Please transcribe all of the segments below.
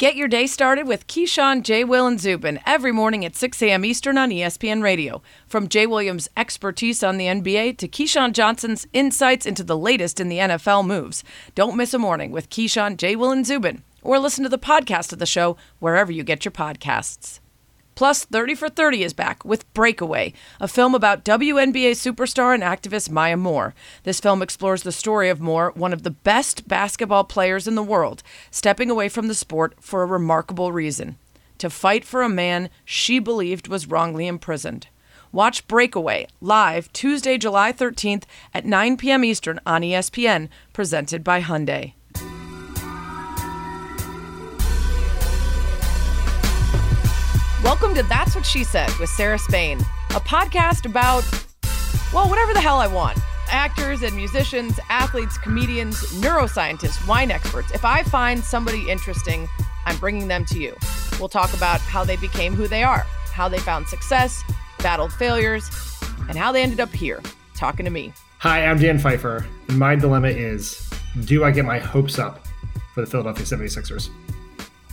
Get your day started with Keyshawn, J. Will, and Zubin every morning at 6 a.m. Eastern on ESPN Radio. From Jay Williams' expertise on the NBA to Keyshawn Johnson's insights into the latest in the NFL moves. Don't miss a morning with Keyshawn, J. Will, and Zubin, or listen to the podcast of the show wherever you get your podcasts. Plus, 30 for 30 is back with Breakaway, a film about WNBA superstar and activist Maya Moore. This film explores the story of Moore, one of the best basketball players in the world, stepping away from the sport for a remarkable reason to fight for a man she believed was wrongly imprisoned. Watch Breakaway live Tuesday, July 13th at 9 p.m. Eastern on ESPN, presented by Hyundai. Welcome to That's What She Said with Sarah Spain, a podcast about, well, whatever the hell I want. Actors and musicians, athletes, comedians, neuroscientists, wine experts. If I find somebody interesting, I'm bringing them to you. We'll talk about how they became who they are, how they found success, battled failures, and how they ended up here talking to me. Hi, I'm Dan Pfeiffer, and my dilemma is do I get my hopes up for the Philadelphia 76ers?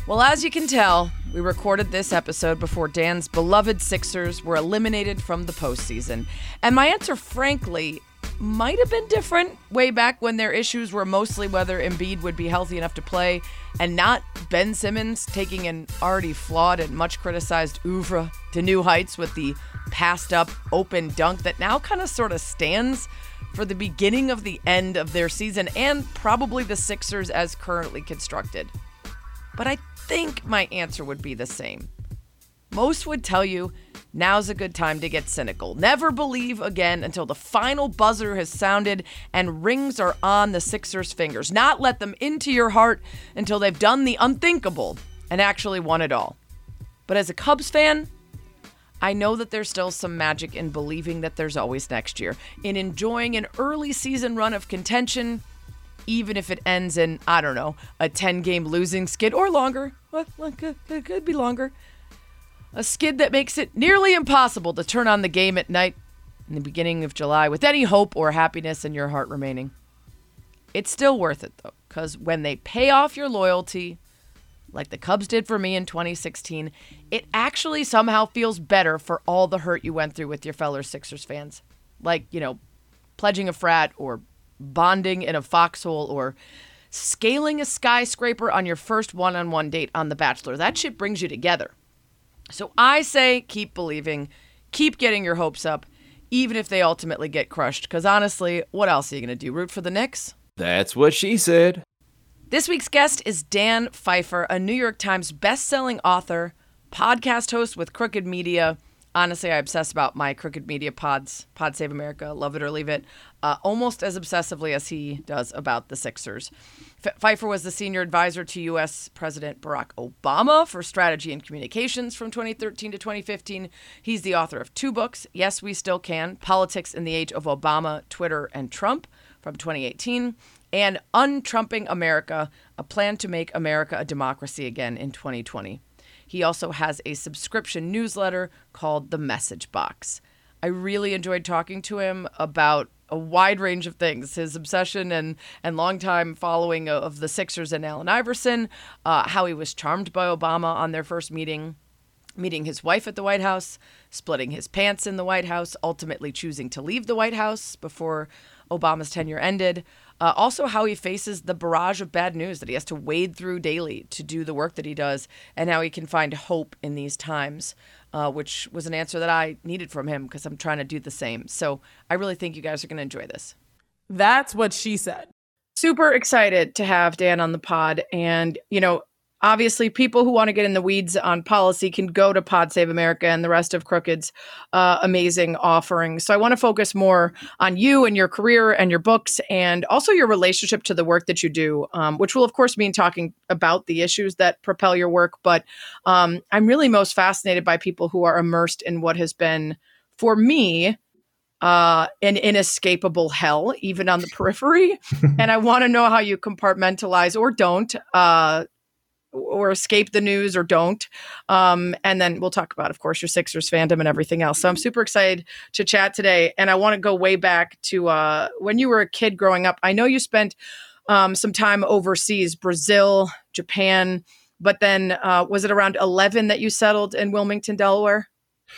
Well, as you can tell, we recorded this episode before Dan's beloved Sixers were eliminated from the postseason. And my answer, frankly, might have been different way back when their issues were mostly whether Embiid would be healthy enough to play and not Ben Simmons taking an already flawed and much criticized oeuvre to new heights with the passed up open dunk that now kind of sort of stands for the beginning of the end of their season and probably the Sixers as currently constructed. But I think my answer would be the same. Most would tell you now's a good time to get cynical. Never believe again until the final buzzer has sounded and rings are on the Sixers' fingers. Not let them into your heart until they've done the unthinkable and actually won it all. But as a Cubs fan, I know that there's still some magic in believing that there's always next year, in enjoying an early season run of contention even if it ends in, I don't know, a 10 game losing skid or longer. What? It could be longer. A skid that makes it nearly impossible to turn on the game at night in the beginning of July with any hope or happiness in your heart remaining. It's still worth it, though, because when they pay off your loyalty, like the Cubs did for me in 2016, it actually somehow feels better for all the hurt you went through with your fellow Sixers fans. Like, you know, pledging a frat or bonding in a foxhole or scaling a skyscraper on your first one on one date on The Bachelor. That shit brings you together. So I say keep believing, keep getting your hopes up, even if they ultimately get crushed. Because honestly, what else are you going to do? Root for the Knicks? That's what she said. This week's guest is Dan Pfeiffer, a New York Times best-selling author, podcast host with Crooked Media, honestly, I obsess about my Crooked Media pods, Pod Save America, love it or leave it, uh, almost as obsessively as he does about the Sixers. F- Pfeiffer was the senior advisor to U.S. President Barack Obama for strategy and communications from 2013 to 2015. He's the author of two books Yes, We Still Can Politics in the Age of Obama, Twitter, and Trump from 2018, and Untrumping America A Plan to Make America a Democracy Again in 2020. He also has a subscription newsletter called The Message Box. I really enjoyed talking to him about a wide range of things his obsession and, and longtime following of the Sixers and Allen Iverson, uh, how he was charmed by Obama on their first meeting, meeting his wife at the White House, splitting his pants in the White House, ultimately choosing to leave the White House before Obama's tenure ended. Uh, also, how he faces the barrage of bad news that he has to wade through daily to do the work that he does, and how he can find hope in these times, uh, which was an answer that I needed from him because I'm trying to do the same. So I really think you guys are going to enjoy this. That's what she said. Super excited to have Dan on the pod. And, you know, obviously people who want to get in the weeds on policy can go to pod save america and the rest of crooked's uh, amazing offerings so i want to focus more on you and your career and your books and also your relationship to the work that you do um, which will of course mean talking about the issues that propel your work but um, i'm really most fascinated by people who are immersed in what has been for me uh, an inescapable hell, even on the periphery. and I want to know how you compartmentalize or don't uh, or escape the news or don't. Um, and then we'll talk about, of course, your Sixers fandom and everything else. So I'm super excited to chat today. And I want to go way back to uh, when you were a kid growing up. I know you spent um, some time overseas, Brazil, Japan. but then uh, was it around 11 that you settled in Wilmington, Delaware?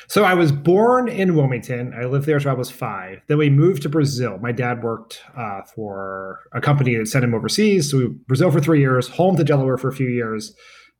So I was born in Wilmington. I lived there until I was five. Then we moved to Brazil. My dad worked uh, for a company that sent him overseas. So we, Brazil for three years, home to Delaware for a few years,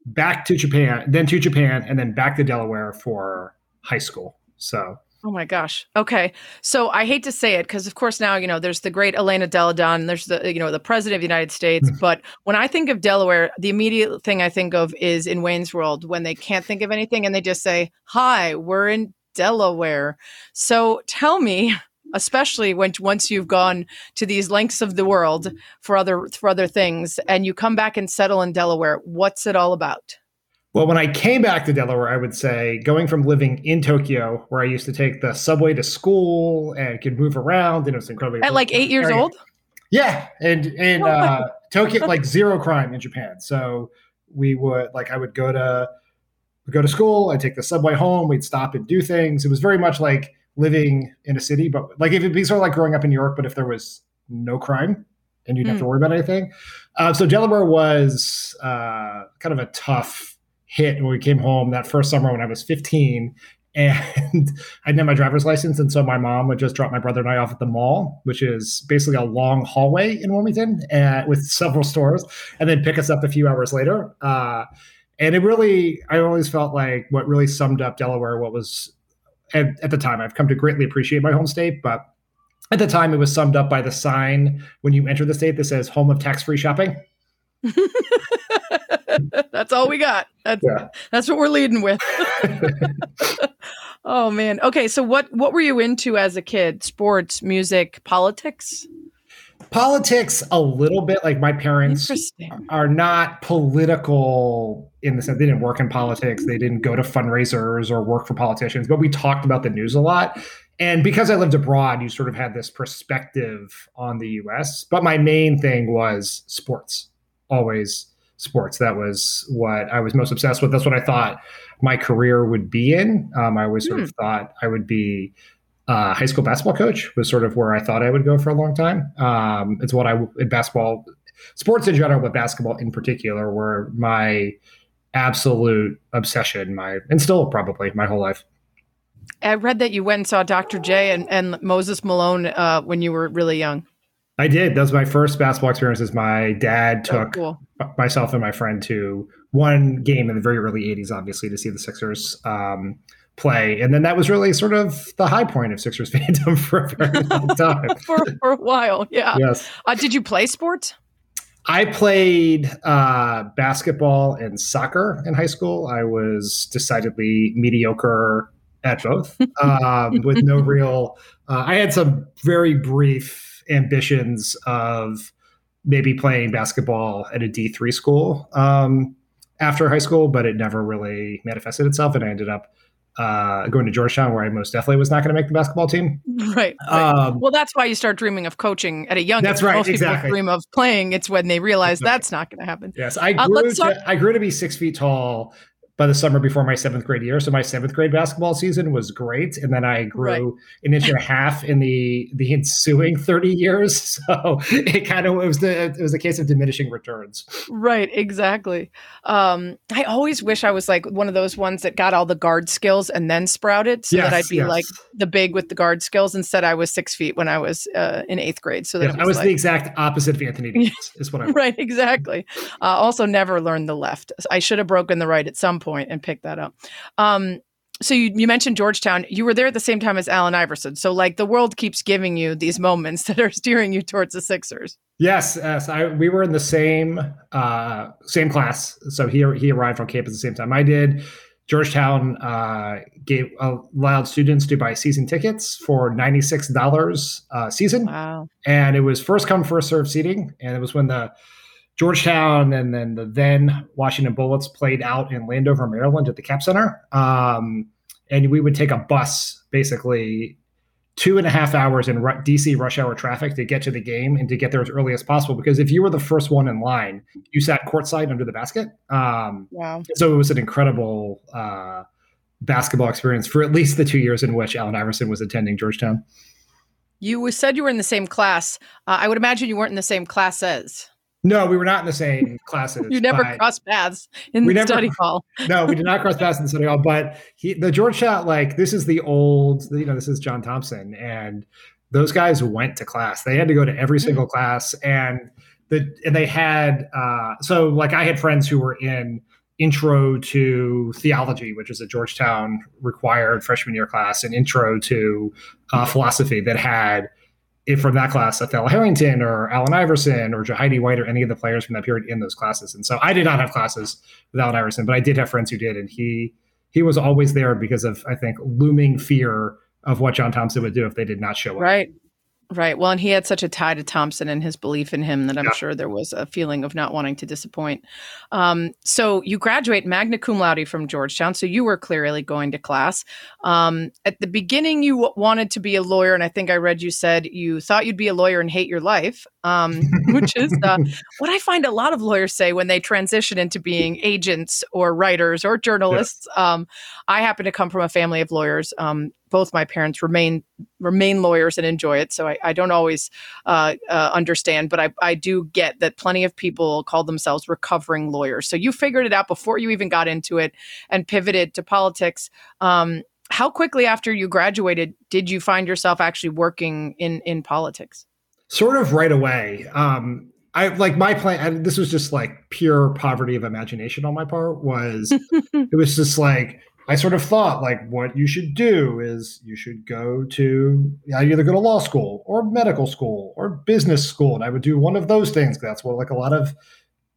back to Japan, then to Japan, and then back to Delaware for high school. So Oh my gosh. Okay. So I hate to say it because, of course, now, you know, there's the great Elena Delle Donne, there's the, you know, the president of the United States. Mm. but when I think of Delaware, the immediate thing I think of is in Wayne's World when they can't think of anything and they just say, Hi, we're in Delaware. So tell me, especially when once you've gone to these lengths of the world for other for other things and you come back and settle in Delaware, what's it all about? Well, when I came back to Delaware, I would say going from living in Tokyo, where I used to take the subway to school and could move around, and it was incredibly At like eight years very- old? Yeah, and in Oh uh, Tokyo, like zero crime in Japan. So we would like I would go to go to school. I'd take the subway home. We'd stop and do things. It was very much like living in a city, but like if it'd be sort of like growing up in New York, but if there was no crime and you'd have Hmm. to worry about anything. Uh, so Delaware was uh, kind of a tough hit when we came home that first summer when I was 15 and I didn't have my driver's license. And so my mom would just drop my brother and I off at the mall, which is basically a long hallway in Wilmington uh, with several stores, and then pick us up a few hours later. Uh, and it really, I always felt like what really summed up Delaware, what was at, at the time, I've come to greatly appreciate my home state, but at the time it was summed up by the sign when you enter the state that says home of tax free shopping. that's all we got. That's Yeah. that's what we're leading with. oh man. Okay, so what what were you into as a kid? Sports, music, politics? Politics, a little bit like my parents are not political in the sense they didn't work in politics they didn't go to fundraisers or work for politicians but we talked about the news a lot and because i lived abroad you sort of had this perspective on the us but my main thing was sports always sports that was what i was most obsessed with that's what i thought my career would be in um, i always sort of thought i would be uh, high school basketball coach was sort of where I thought I would go for a long time. Um, it's what I in basketball, sports in general, but basketball in particular, were my absolute obsession. My and still probably my whole life. I read that you went and saw Dr. J and, and Moses Malone uh, when you were really young. I did. That was my first basketball experience. Is My dad Oh, took cool. myself and my friend to one game in the very early '80s, obviously, to see the Sixers. Um, play and then that was really sort of the high point of Sixers fandom for a very long time. for, for a while. Yeah. yes. Uh, did you play sports? I played uh, basketball and soccer in high school. I was decidedly mediocre at both, um, with no real. Uh, I had some very brief ambitions of maybe playing basketball at a D three school um, after high school, but it never really manifested itself, and I ended up uh, going to Georgetown, where I most definitely was not going to make the basketball team. Right. right. Um, well, that's why you start dreaming of coaching at a young age. That's right, Most exactly. people dream of playing. It's when they realize That's that's not going to happen. Yes, I Uh, grew. talk- to, I grew to be six feet tall by the summer before my seventh grade year. So my seventh grade basketball season was great, and then I grew Right. an inch and a half in the the ensuing thirty years. So it kind of it was the it was a case of diminishing returns. Right, exactly. Um, I always wish I was like one of those ones that got all the guard skills and then sprouted, so that I'd be yes. like the big with the guard skills. Instead, I was six feet when I was uh, in eighth grade. So that Yes, it I was like, the exact opposite of Anthony Davis. is what I was. right, exactly. Uh, also, never learned the left. I should have broken the right at some point and pick that up. Um, so you, you mentioned Georgetown. You were there at the same time as Allen Iverson. So like the world keeps giving you these moments that are steering you towards the Sixers. Yes, yes. I, we were in the same uh, same class, so he he arrived on campus at the same time I did. Georgetown uh, gave allowed students to buy season tickets for ninety six dollars a season, Wow. and it was first come first serve seating, and it was when the Georgetown and then the then Washington Bullets played out in Landover, Maryland, at the Cap Center, um, and we would take a bus basically two and a half hours in Ru- DC rush hour traffic to get to the game and to get there as early as possible. Because if you were the first one in line, you sat courtside under the basket. Um, Wow. so it was an incredible uh, basketball experience for at least the two years in which Allen Iverson was attending Georgetown. You said you were in the same class. Uh, I would imagine you weren't in the same class as. No, we were not in the same classes. you never crossed paths in the never- study hall. no, we did not cross paths in the study hall. But he, the Georgetown, like this is the old, you know, this is John Thompson, and those guys went to class. They had to go to every single class, and the and they had uh, so like I had friends who were in intro to theology, which is a Georgetown required freshman year class, and intro to uh, philosophy that had. If from that class, Othello Harrington or Allen Iverson or Jahidi White or any of the players from that period in those classes. And so I did not have classes with Iverson, but I did have friends who did, and he he was always there because of I think looming fear of what John Thompson would do if they did not show up. Right. Right. Well, and he had such a tie to Thompson and his belief in him that I'm Yeah. sure there was a feeling of not wanting to disappoint. Um, so you graduate magna cum laude from Georgetown. So you were clearly going to class. Um, at the beginning, you w- wanted to be a lawyer. And I think I read you said you thought you'd be a lawyer and hate your life, um, which is uh, what I find a lot of lawyers say when they transition into being agents or writers or journalists. Um, I happen to come from a family of lawyers. Both my parents remain remain lawyers and enjoy it. So I, I don't always uh, uh, understand, but I, I do get that plenty of people call themselves recovering lawyers. So you figured it out before you even got into it and pivoted to politics. Um, how quickly after you graduated did you find yourself actually working in in politics? Sort of right away. Um, I like my plan. and This was just like pure poverty of imagination on my part. Was it was just like I sort of thought like what you should do is you should go to yeah, either go to law school or medical school or business school, and I would do one of those things. That's what like a lot of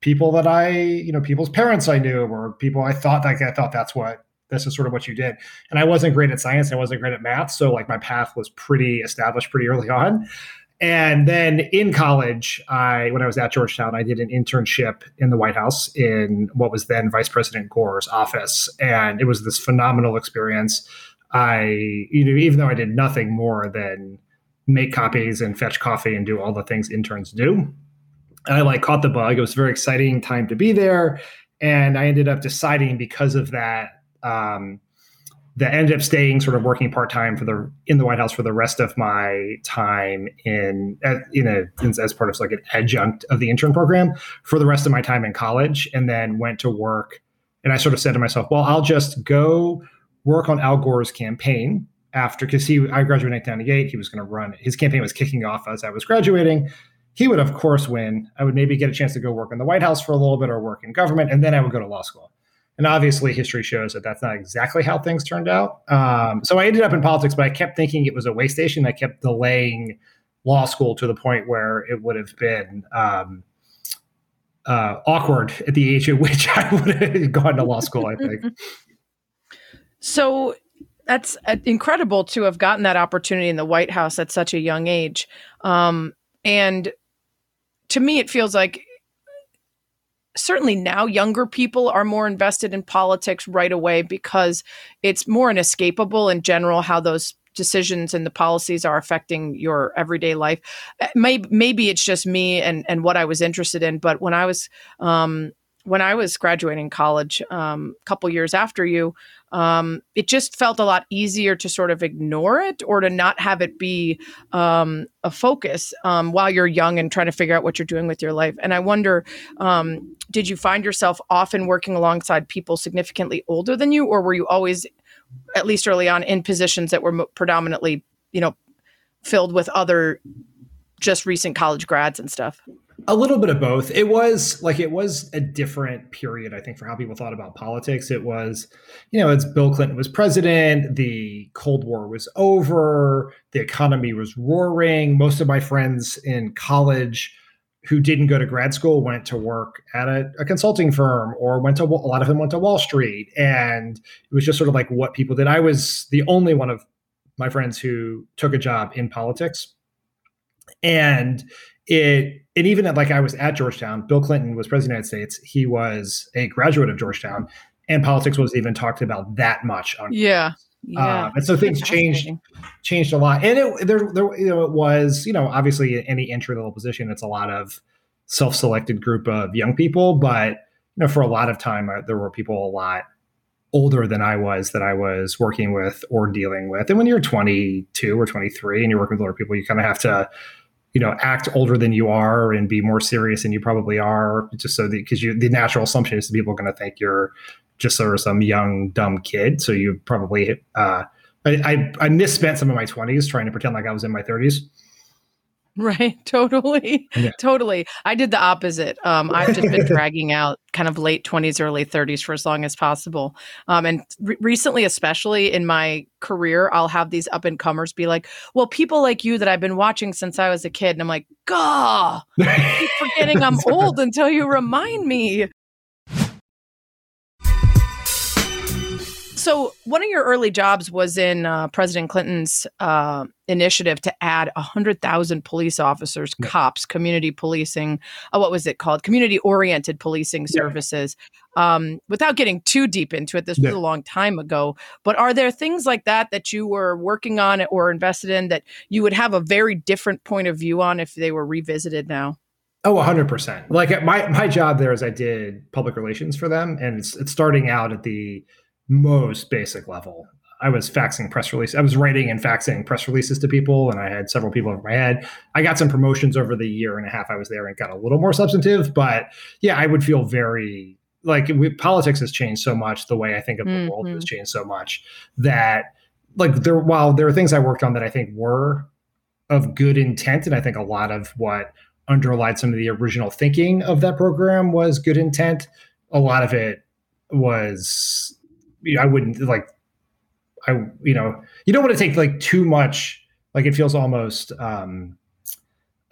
people that I you know people's parents I knew or people I thought like I thought that's what this is sort of what you did. And I wasn't great at science. I wasn't great at math, so like my path was pretty established pretty early on. And then in college, I when I was at Georgetown, I did an internship in the White House in what was then Vice President Gore's office, and it was this phenomenal experience. I, you know, even though I did nothing more than make copies and fetch coffee and do all the things interns do, I like caught the bug. It was a very exciting time to be there, and I ended up deciding because of that. Um, that ended up staying sort of working part time for the in the White House for the rest of my time in in a as part of like an adjunct of the intern program for the rest of my time in college, and then went to work. And I sort of said to myself, well, I'll just go work on Al Gore's campaign after because he I graduated in 1998. He was going to run his campaign was kicking off as I was graduating. He would of course win. I would maybe get a chance to go work in the White House for a little bit or work in government, and then I would go to law school. And obviously, history shows that that's not exactly how things turned out. Um, so I ended up in politics, but I kept thinking it was a way station. I kept delaying law school to the point where it would have been um, uh, awkward at the age at which I would have gone to law school. I think. So that's uh, incredible to have gotten that opportunity in the White House at such a young age. Um, and to me, it feels like certainly now younger people are more invested in politics right away because it's more inescapable in general how those decisions and the policies are affecting your everyday life. Maybe, maybe it's just me and, and what I was interested in, but when I was um, when I was graduating college um, a couple years after you, um, it just felt a lot easier to sort of ignore it or to not have it be um, a focus um, while you're young and trying to figure out what you're doing with your life. And I wonder, um, did you find yourself often working alongside people significantly older than you, or were you always, at least early on, in positions that were predominantly, you know, filled with other just recent college grads and stuff? A little bit of both. It was like it was a different period, I think, for how people thought about politics. It was, you know, as Bill Clinton was president, the Cold War was over, the economy was roaring. Most of my friends in college who didn't go to grad school went to work at a, a consulting firm or went to a lot of them went to Wall Street. And it was just sort of like what people did. I was the only one of my friends who took a job in politics. And it and even at, like I was at Georgetown, Bill Clinton was president of the United States. He was a graduate of Georgetown, and politics wasn't even talked about that much on Yeah. Yeah. um, and so things changed changed a lot. And it there there you know it was you know obviously any entry level position it's a lot of self selected group of young people, but you know for a lot of time uh, there were people a lot older than I was that I was working with or dealing with. And when you're 22 or 23 and you're working with older people, you kind of have to you know act older than you are and be more serious than you probably are just so that because you the natural assumption is that people are going to think you're just sort of some young dumb kid so you probably uh I, I, I misspent some of my 20s trying to pretend like I was in my 30s. Right. Totally. Yeah. Totally. I did the opposite. Um, I've just been dragging out kind of late 20s, early 30s for as long as possible. Um, and re- recently, especially in my career, I'll have these up and comers be like, well, people like you that I've been watching since I was a kid. And I'm like, gah, I keep forgetting I'm old until you remind me. So, one of your early jobs was in uh, President Clinton's uh, initiative to add 100,000 police officers, yeah. cops, community policing. Uh, what was it called? Community oriented policing services. Um, without getting too deep into it, this yeah. was a long time ago. But are there things like that that you were working on or invested in that you would have a very different point of view on if they were revisited now? Oh, 100%. Like my, my job there is I did public relations for them, and it's, it's starting out at the most basic level. I was faxing press releases. I was writing and faxing press releases to people, and I had several people over my head. I got some promotions over the year and a half I was there and got a little more substantive. But yeah, I would feel very like we, politics has changed so much. The way I think of the mm-hmm. world has changed so much that like there, while there are things I worked on that I think were of good intent, and I think a lot of what underlied some of the original thinking of that program was good intent. A lot of it was I wouldn't like I you know you don't want to take like too much like it feels almost um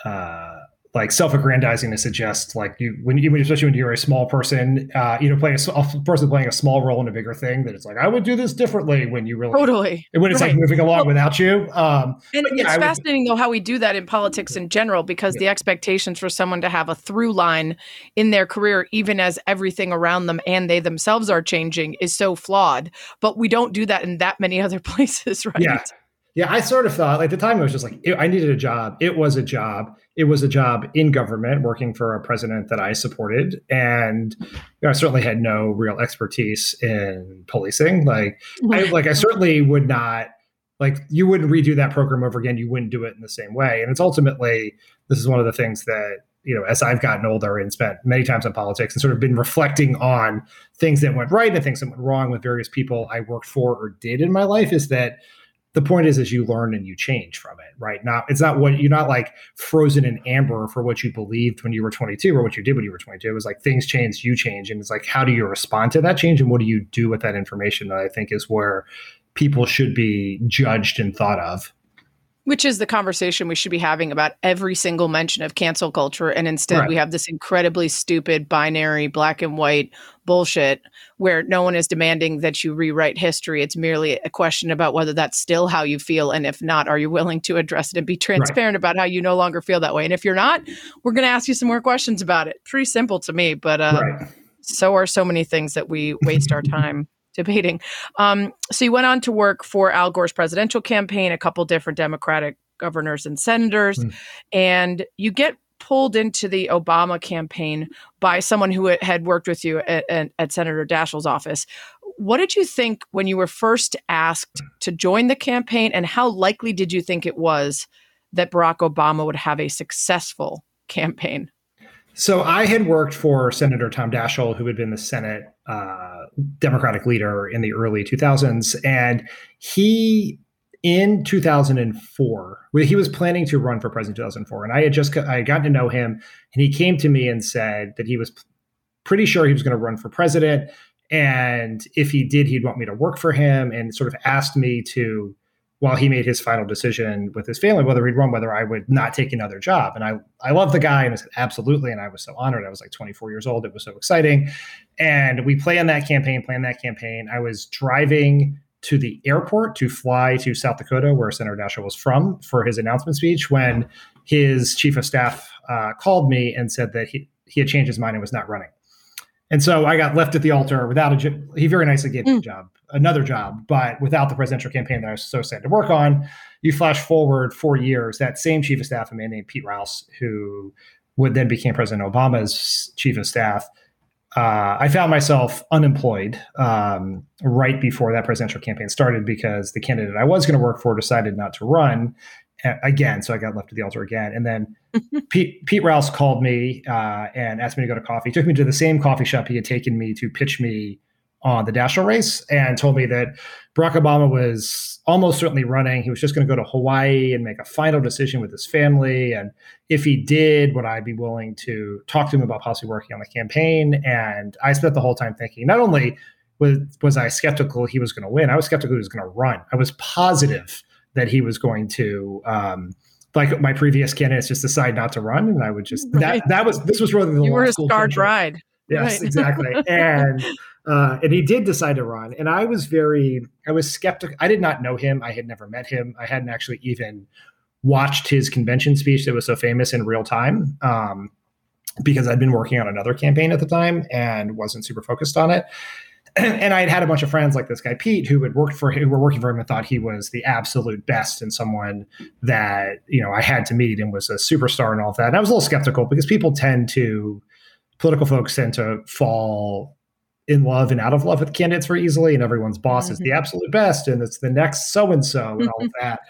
uh like self-aggrandizing to suggest like you when you especially when you're a small person uh you know playing a, a, person playing a small role in a bigger thing that it's like i would do this differently when you really totally when it's right. like moving along well, without you um and it's yeah, fascinating would, though how we do that in politics in general because yeah. the expectations for someone to have a through line in their career even as everything around them and they themselves are changing is so flawed but we don't do that in that many other places right yeah yeah, I sort of thought like the time it was just like it, I needed a job. It was a job. It was a job in government, working for a president that I supported, and you know, I certainly had no real expertise in policing. Like, I like I certainly would not like you wouldn't redo that program over again. You wouldn't do it in the same way. And it's ultimately this is one of the things that you know as I've gotten older and spent many times in politics and sort of been reflecting on things that went right and things that went wrong with various people I worked for or did in my life is that the point is is you learn and you change from it right? Not it's not what you're not like frozen in amber for what you believed when you were 22 or what you did when you were 22 it was like things change you change and it's like how do you respond to that change and what do you do with that information that i think is where people should be judged and thought of which is the conversation we should be having about every single mention of cancel culture. And instead, right. we have this incredibly stupid binary black and white bullshit where no one is demanding that you rewrite history. It's merely a question about whether that's still how you feel. And if not, are you willing to address it and be transparent right. about how you no longer feel that way? And if you're not, we're going to ask you some more questions about it. Pretty simple to me, but uh, right. so are so many things that we waste our time debating. Um, so you went on to work for Al Gore's presidential campaign, a couple different Democratic governors and senators, mm. and you get pulled into the Obama campaign by someone who had worked with you at, at, at, Senator Daschle's office. What did you think when you were first asked to join the campaign, and how likely did you think it was that Barack Obama would have a successful campaign? So I had worked for Senator Tom Daschle, who had been the Senate uh, Democratic leader in the early 2000s, and he in 2004 he was planning to run for president in 2004 and i had just i had gotten to know him and he came to me and said that he was pretty sure he was going to run for president and if he did he'd want me to work for him and sort of asked me to while he made his final decision with his family whether he'd run, whether I would not take another job. And I I love the guy and I said absolutely. And I was so honored. I was like 24 years old. It was so exciting. And we planned that campaign, planned that campaign. I was driving to the airport to fly to South Dakota, where Senator Daschle was from, for his announcement speech when his chief of staff uh, called me and said that he, he had changed his mind and was not running. And so I got left at the altar without a job. He very nicely gave me a mm. job, another job, but without the presidential campaign that I was so sad to work on. You flash forward four years, that same chief of staff, a man named Pete Rouse, who would then become President Obama's chief of staff, uh, I found myself unemployed um, right before that presidential campaign started because the candidate I was going to work for decided not to run. again. So I got left at the altar again. And then Pete, Pete Rouse called me uh, and asked me to go to coffee. He took me to the same coffee shop he had taken me to pitch me on the national race and told me that Barack Obama was almost certainly running. He was just going to go to Hawaii and make a final decision with his family. And if he did, would I be willing to talk to him about possibly working on the campaign? And I spent the whole time thinking not only was, was I skeptical he was going to win, I was skeptical he was going to run. I was positive that he was going to. Um, like my previous candidates just decide not to run and I would just right. that that was this was really the you were a scarred ride. Yes, right. exactly. And uh, and he did decide to run. And I was very, I was skeptical. I did not know him. I had never met him. I hadn't actually even watched his convention speech that was so famous in real time um, because I'd been working on another campaign at the time and wasn't super focused on it. And, I had had a bunch of friends like this guy Pete who had worked for who were working for him and thought he was the absolute best and someone that you know I had to meet and was a superstar and all that. And I was a little skeptical because people tend to political folks tend to fall in love and out of love with candidates very easily, and everyone's boss mm-hmm. is the mm-hmm. absolute best, and it's the next so and so, and all of that.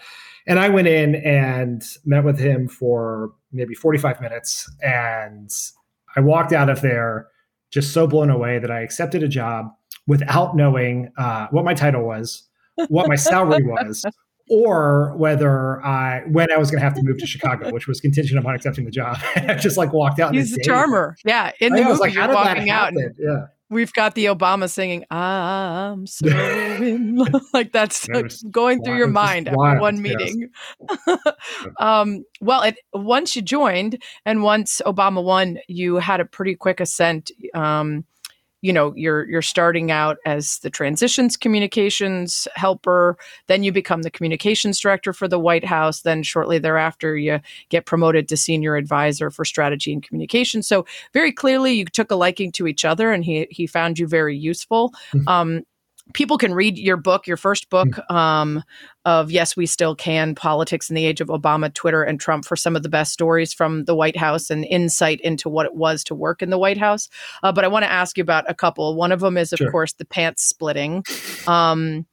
And I went in and met with him for maybe 45 minutes, and I walked out of there just so blown away that I accepted a job without knowing uh, what my title was, what my salary was, or whether I when I was going to have to move to Chicago, which was contingent upon accepting the job. I just like walked out. He's a charmer. Yeah, in the movie, like, you're walking out. Yeah we've got the Obama singing "I'm so in love." like that's going through your mind after wild, one meeting. Yes. um, well, it, once you joined and once Obama won, you had a pretty quick ascent. Um, you know you're you're starting out as the transitions communications helper then you become the communications director for the white house then shortly thereafter you get promoted to senior advisor for strategy and communication so very clearly you took a liking to each other and he he found you very useful mm-hmm. um, people can read your book, your first book mm. um, of Yes, We Still Can Politics in the Age of Obama, Twitter, and Trump for some of the best stories from the White House and insight into what it was to work in the White House. Uh, but I want to ask you about a couple. One of them is, of sure. course, the pants splitting. Um,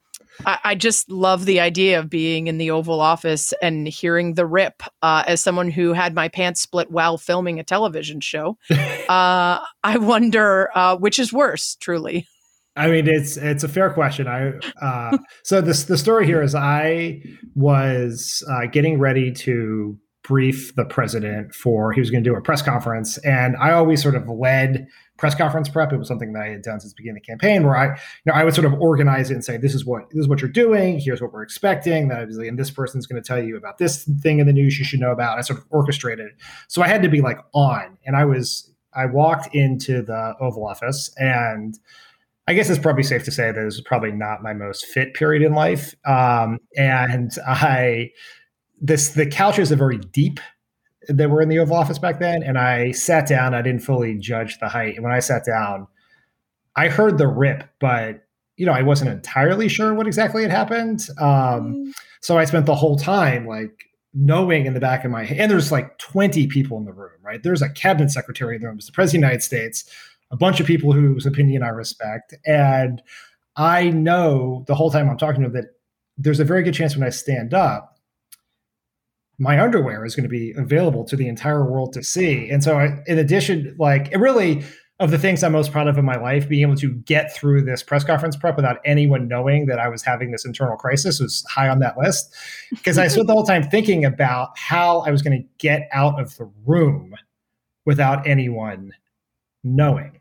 I, I, just love the idea of being in the Oval Office and hearing the rip. Uh, as someone who had my pants split while filming a television show, uh, I wonder uh, which is worse, truly. I mean, it's it's a fair question. I uh, so this the story here is I was uh, getting ready to brief the president for he was going to do a press conference, and I always sort of led press conference prep. It was something that I had done since the beginning of the campaign, where I you know I would sort of organize it and say, "This is what this is what you're doing. Here's what we're expecting." That obviously, and this person's going to tell you about this thing in the news you should know about. I sort of orchestrated it, so I had to be like on, and I was I walked into the Oval Office and I guess it's probably safe to say that it was probably not my most fit period in life. Um, and I, this the couches are very deep that were in the Oval Office back then, and I sat down. I didn't fully judge the height, and when I sat down, I heard the rip, but you know I wasn't entirely sure what exactly had happened. Um, mm. So I spent the whole time like knowing in the back of my head, and there's like 20 people in the room, right? There's a cabinet secretary in the room, there's the president of the United States a bunch of people whose opinion I respect. And I know the whole time I'm talking to them that there's a very good chance when I stand up, my underwear is going to be available to the entire world to see. And so, I, in addition, like it really, of the things I'm most proud of in my life, being able to get through this press conference prep without anyone knowing that I was having this internal crisis was high on that list. Because I spent the whole time thinking about how I was going to get out of the room without anyone knowing.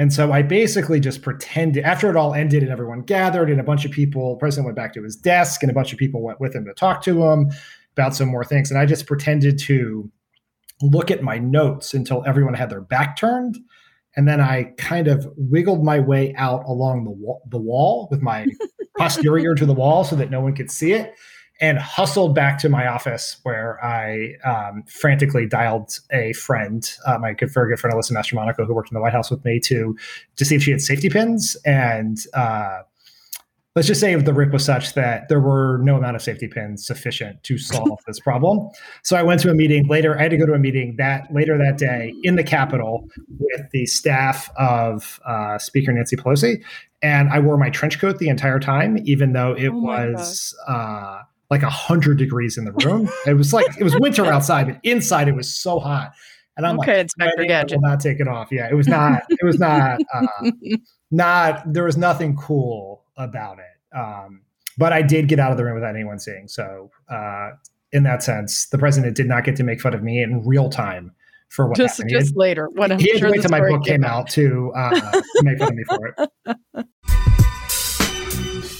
And so I basically just pretended after it all ended and everyone gathered and a bunch of people, the president went back to his desk and a bunch of people went with him to talk to him about some more things. And I just pretended to look at my notes until everyone had their back turned. And then I kind of wiggled my way out along the wall, the wall with my posterior to the wall so that no one could see it and hustled back to my office where I um, frantically dialed a friend, uh, my good, very good friend Alyssa Mastromonaco, who worked in the White House with me, to to see if she had safety pins. And uh, let's just say the rip was such that there were no amount of safety pins sufficient to solve this problem. So I went to a meeting later. I had to go to a meeting that later that day in the Capitol with the staff of uh, Speaker Nancy Pelosi, and I wore my trench coat the entire time, even though it oh was like a hundred degrees in the room. It was like it was winter outside, but inside it was so hot. And I'm okay, like, Inspector Gadget. will not take it off. Yeah, it was not. It was not. Uh, not. There was nothing cool about it. Um, but I did get out of the room without anyone seeing. So uh, in that sense, the president did not get to make fun of me in real time for what just happened. just had, later when I'm he had sure to wait till my book came out to, uh, to make fun of me for it.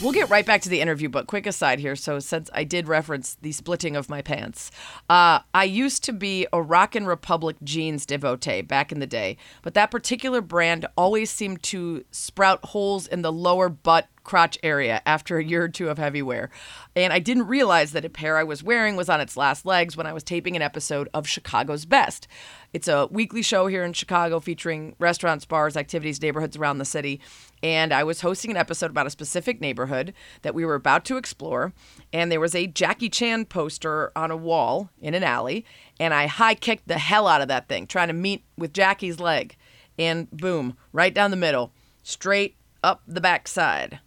We'll get right back to the interview, but quick aside here. So, since I did reference the splitting of my pants, uh, I used to be a Rock & Republic jeans devotee back in the day, but that particular brand always seemed to sprout holes in the lower butt crotch area after a year or two of heavy wear. And I didn't realize that a pair I was wearing was on its last legs when I was taping an episode of Chicago's Best. It's a weekly show here in Chicago featuring restaurants, bars, activities, neighborhoods around the city. And I was hosting an episode about a specific neighborhood that we were about to explore. And there was a Jackie Chan poster on a wall in an alley. And I high kicked the hell out of that thing, trying to meet with Jackie's leg. And boom, right down the middle, straight up the backside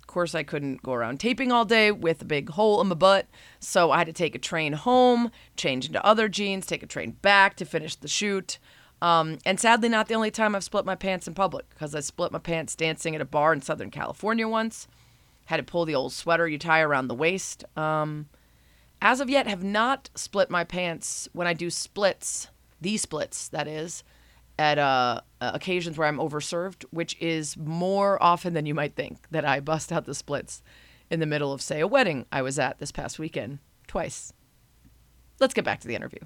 Of course, I couldn't go around taping all day with a big hole in my butt, so I had to take a train home, change into other jeans, take a train back to finish the shoot. Um, and sadly, not the only time I've split my pants in public, because I split my pants dancing at a bar in Southern California once. Had to pull the old sweater you tie around the waist. Um, as of yet, have not split my pants when I do splits, these splits, that is, at uh, occasions where I'm overserved, which is more often than you might think that I bust out the splits in the middle of, say, a wedding I was at this past weekend twice. Let's get back to the interview.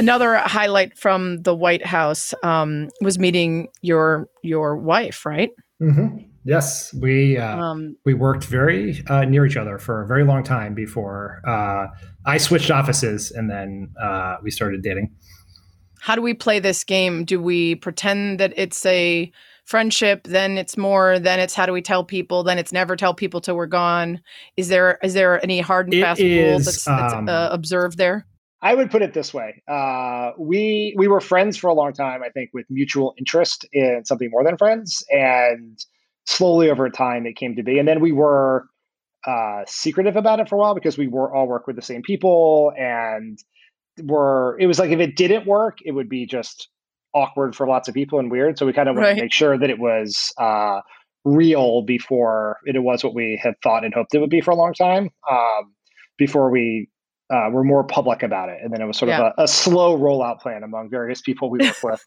Another highlight from the White House um, was meeting your your wife, right? Mm-hmm. Yes, we uh, um, we worked very uh, near each other for a very long time before uh, I switched offices, and then uh, we started dating how do we play this game? Do we pretend that it's a friendship, then it's more, then it's how do we tell people, then it's never tell people till we're gone? Is there is there any hard and fast rule that's, that's um, uh, observed there? I would put it this way: uh, we we were friends for a long time. I think with mutual interest in something more than friends, and slowly over time it came to be. And then we were uh, secretive about it for a while because we were all work with the same people, and were it was like if it didn't work, it would be just awkward for lots of people and weird. So we kind of wanted right. to make sure that it was uh, real before it was what we had thought and hoped it would be for a long time. Um, before we uh, were more public about it. And then it was sort yeah. of a, a, slow rollout plan among various people we work with.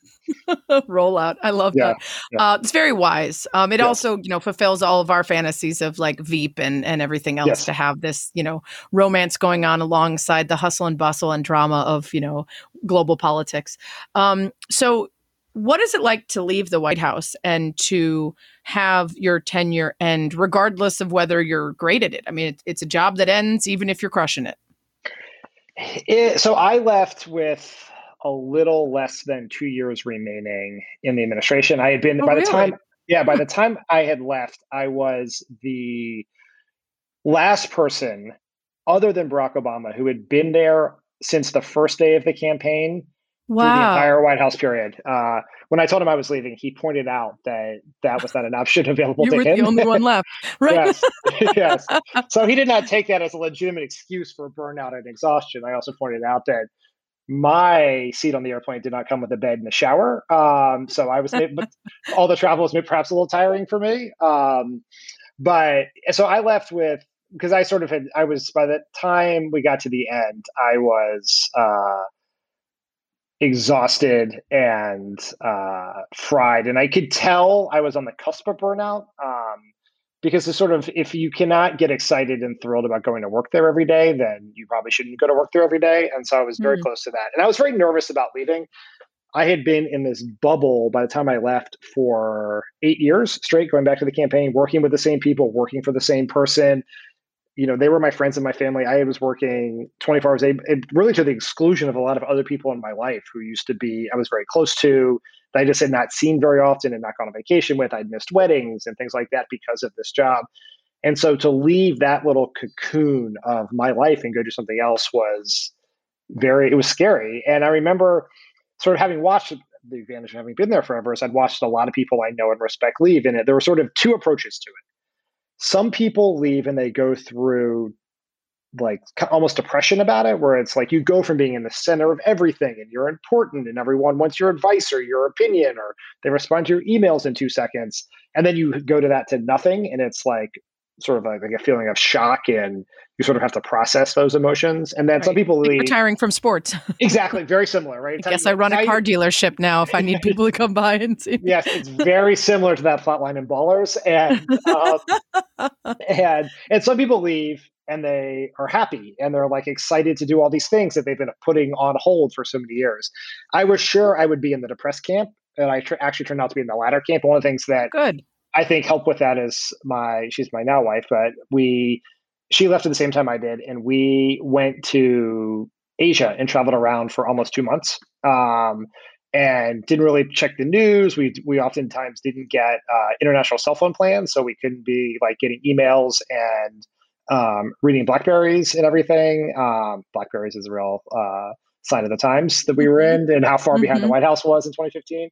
rollout. I love yeah, that. Yeah. Uh, it's very wise. Um, it yes. also, you know, fulfills all of our fantasies of like Veep and, and everything else yes. to have this, you know, romance going on alongside the hustle and bustle and drama of, you know, global politics. Um, so what is it like to leave the White House and to have your tenure end, regardless of whether you're great at it? I mean, it, it's a job that ends even if you're crushing it. It, so I left with a little less than two years remaining in the administration. I had been oh, by really? the time, yeah, by the time I had left, I was the last person other than Barack Obama who had been there since the first day of the campaign wow. the entire White House period. Uh, when I told him I was leaving, he pointed out that that was not an option available you to were him. the only one left, right? yes, yes. So he did not take that as a legitimate excuse for burnout and exhaustion. I also pointed out that my seat on the airplane did not come with a bed and a shower. Um, so I was, but all the travel was made perhaps a little tiring for me. Um, but so I left with because I sort of had I was by the time we got to the end, I was. Uh, exhausted and uh, fried. And I could tell I was on the cusp of burnout um, because it's sort of if you cannot get excited and thrilled about going to work there every day, then you probably shouldn't go to work there every day. And so I was very mm. close to that. And I was very nervous about leaving. I had been in this bubble by the time I left for eight years straight, going back to the campaign, working with the same people, working for the same person, you know, they were my friends and my family. I was working 24 hours a day, really to the exclusion of a lot of other people in my life who used to be, I was very close to, that I just had not seen very often and not gone on vacation with. I'd missed weddings and things like that because of this job. And so to leave that little cocoon of my life and go do something else was very, it was scary. And I remember sort of having watched the advantage of having been there forever is I'd watched a lot of people I know and respect leave. And there were sort of two approaches to it some people leave and they go through like almost depression about it where it's like you go from being in the center of everything and you're important and everyone wants your advice or your opinion or they respond to your emails in two seconds and then you go to that to nothing and it's like sort of like, like a feeling of shock and you sort of have to process those emotions and then Right. some people leave retiring from sports. exactly very similar right I guess I run a car dealership now if I need people to come by and see. yes, it's very similar to that plot line in Ballers, and um, and and some people leave and they are happy and they're like excited to do all these things that they've been putting on hold for so many years. I was sure I would be in the depressed camp, and I tr- actually turned out to be in the latter camp. One of the things that Good. I think helped with that is my she's my now wife, but we she left at the same time I did, and we went to Asia and traveled around for almost two months. Um, and didn't really check the news. We we oftentimes didn't get uh, international cell phone plans, so we couldn't be like getting emails and um, reading Blackberries and everything. Um, Blackberries is a real uh, sign of the times that we were in, and how far behind the Mhm. White House was in 2015.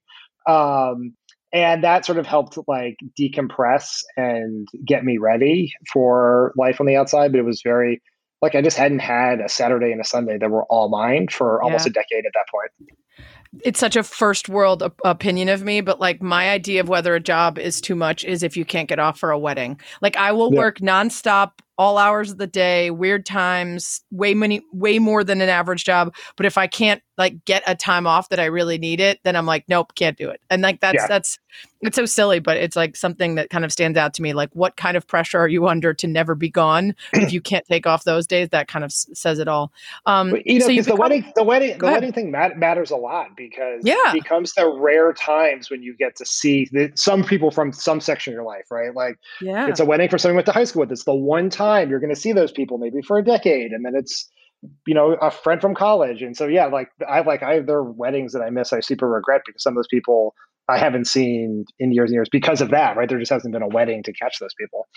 Um, and that sort of helped like decompress and get me ready for life on the outside but it was very like i just hadn't had a saturday and a sunday that were all mine for almost Yeah. a decade at that point it's such a first world op- opinion of me, but like my idea of whether a job is too much is if you can't get off for a wedding. Like I will Yeah. work nonstop all hours of the day, weird times, way many way more than an average job, but if I can't like get a time off that I really need it, then I'm like nope, can't do it. And like that's Yeah. that's it's so silly, but it's like something that kind of stands out to me like what kind of pressure are you under to never be gone if you can't take off those days? That kind of s- says it all. Um But, you know so you because the wedding the wedding the wedding thing mat- matters a lot because Yeah. it becomes the rare times when you get to see the, some people from some section of your life right like yeah. it's a wedding for someone you went to high school with it's the one time you're going to see those people maybe for a decade and then it's you know a friend from college and so yeah like i like i there are weddings that i miss i super regret because some of those people i haven't seen in years and years because of that right there just hasn't been a wedding to catch those people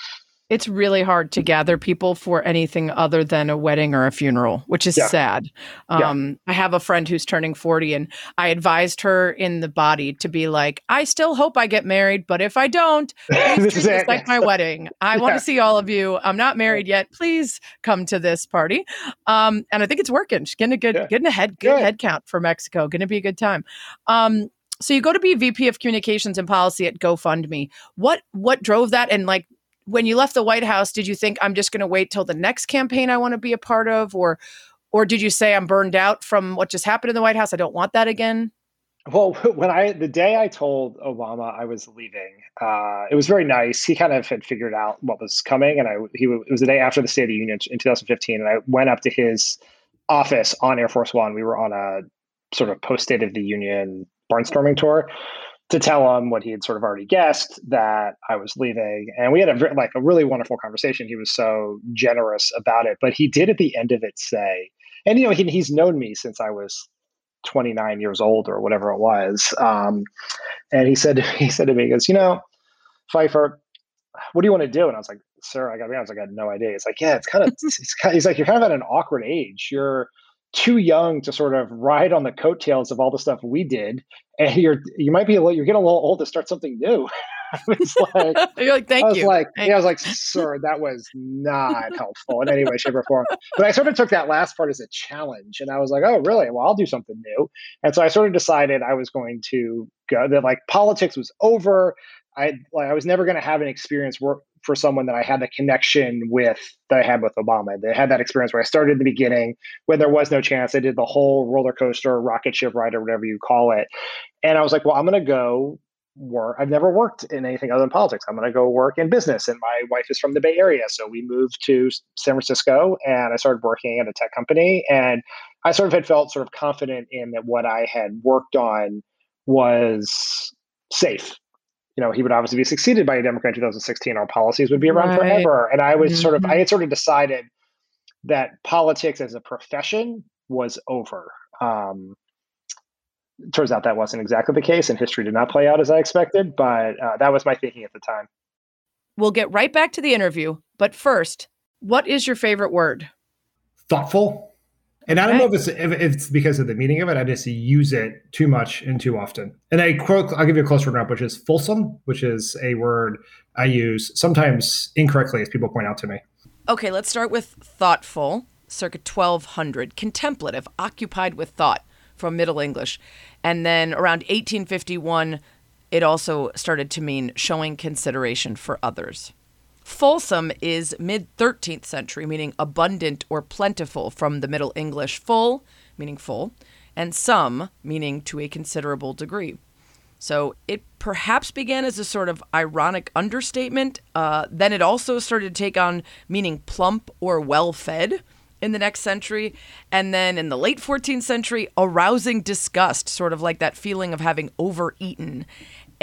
it's really hard to gather people for anything other than a wedding or a funeral, which is Yeah. sad. Yeah. Um, I have a friend who's turning 40, and I advised her in the body to be like, I still hope I get married, but if I don't, This is this like my wedding. I want to see all of you. I'm not married yet. Please come to this party. Um, and I think it's working. She's getting a good, Yeah. getting a head, good Good. head count for Mexico. Going to be a good time. Um, so you go to be VP of Communications and Policy at GoFundMe. What what drove that? And like when you left the White House, did you think I'm just going to wait till the next campaign I want to be a part of, or or did you say I'm burned out from what just happened in the White House? I don't want that again. Well, when I the day I told Obama I was leaving, uh, it was very nice. He kind of had figured out what was coming, and I he it was the day after the State of the Union in 2015, and I went up to his office on Air Force One. We were on a sort of post State of the Union barnstorming tour to tell him what he had sort of already guessed that I was leaving, and we had a like a really wonderful conversation. He was so generous about it, but he did at the end of it say, and you know he, he's known me since I was 29 years old or whatever it was. Um, and he said, he said to me, he goes, you know, Pfeiffer, what do you want to do? And I was like, sir, I got to be honest, I got no idea. It's like, yeah, it's kind of, it's kind he's like, you're kind of at an awkward age. You're too young to sort of ride on the coattails of all the stuff we did. And you're, you might be a little, you're getting a little old to start something new. I was like, You're like, thank I was you. like, Thank yeah, I was like, sir, that was not helpful in any way, shape, or form. But I sort of took that last part as a challenge, and I was like, oh, really? Well, I'll do something new. And so I sort of decided I was going to go that like politics was over. I like I was never going to have an experience work for someone that I had the connection with that I had with Obama. They had that experience where I started at the beginning when there was no chance. I did the whole roller coaster, rocket ship ride, or whatever you call it. And I was like, well, I'm going to go work. I've never worked in anything other than politics. I'm going to go work in business. And my wife is from the Bay Area. So we moved to San Francisco and I started working at a tech company. And I sort of had felt sort of confident in that what I had worked on was safe. You know, he would obviously be succeeded by a Democrat in 2016. Our policies would be around Right. forever. And I was sort of, Mhm. I had sort of decided that politics as a profession was over. Um, turns out that wasn't exactly the case, and history did not play out as I expected. But uh, that was my thinking at the time. We'll get right back to the interview, but first, what is your favorite word? Thoughtful. And I don't know if it's if it's because of the meaning of it. I just use it too much and too often. And I quote, I'll give you a close word up, which is fulsome, which is a word I use sometimes incorrectly, as people point out to me. Okay, let's start with thoughtful, circa 1200, contemplative, occupied with thought from Middle English. And then around 1851, it also started to mean showing consideration for others. Fulsome is mid 13th century, meaning abundant or plentiful from the Middle English full, meaning full, and some, meaning to a considerable degree. So it perhaps began as a sort of ironic understatement. Uh, then it also started to take on meaning plump or well fed in the next century. And then in the late 14th century, arousing disgust, sort of like that feeling of having overeaten.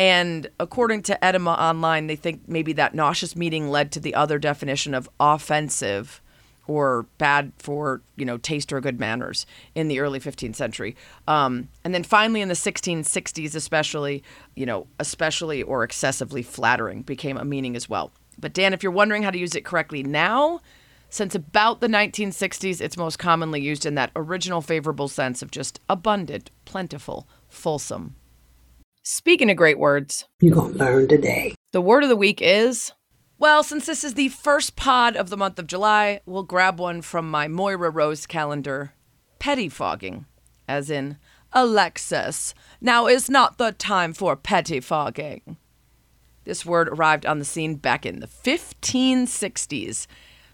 And according to Etymonline, they think maybe that nauseous meeting led to the other definition of offensive or bad for you know taste or good manners in the early 15th century. Um, and then finally in the 1660s especially you know especially or excessively flattering became a meaning as well. But dan if you're wondering how to use it correctly now since about the 1960s it's most commonly used in that original favorable sense of just abundant plentiful fulsome Speaking of great words, you're going to learn today. The word of the week is well, since this is the first pod of the month of July, we'll grab one from my Moira Rose calendar pettifogging, as in Alexis. Now is not the time for pettifogging. This word arrived on the scene back in the 1560s,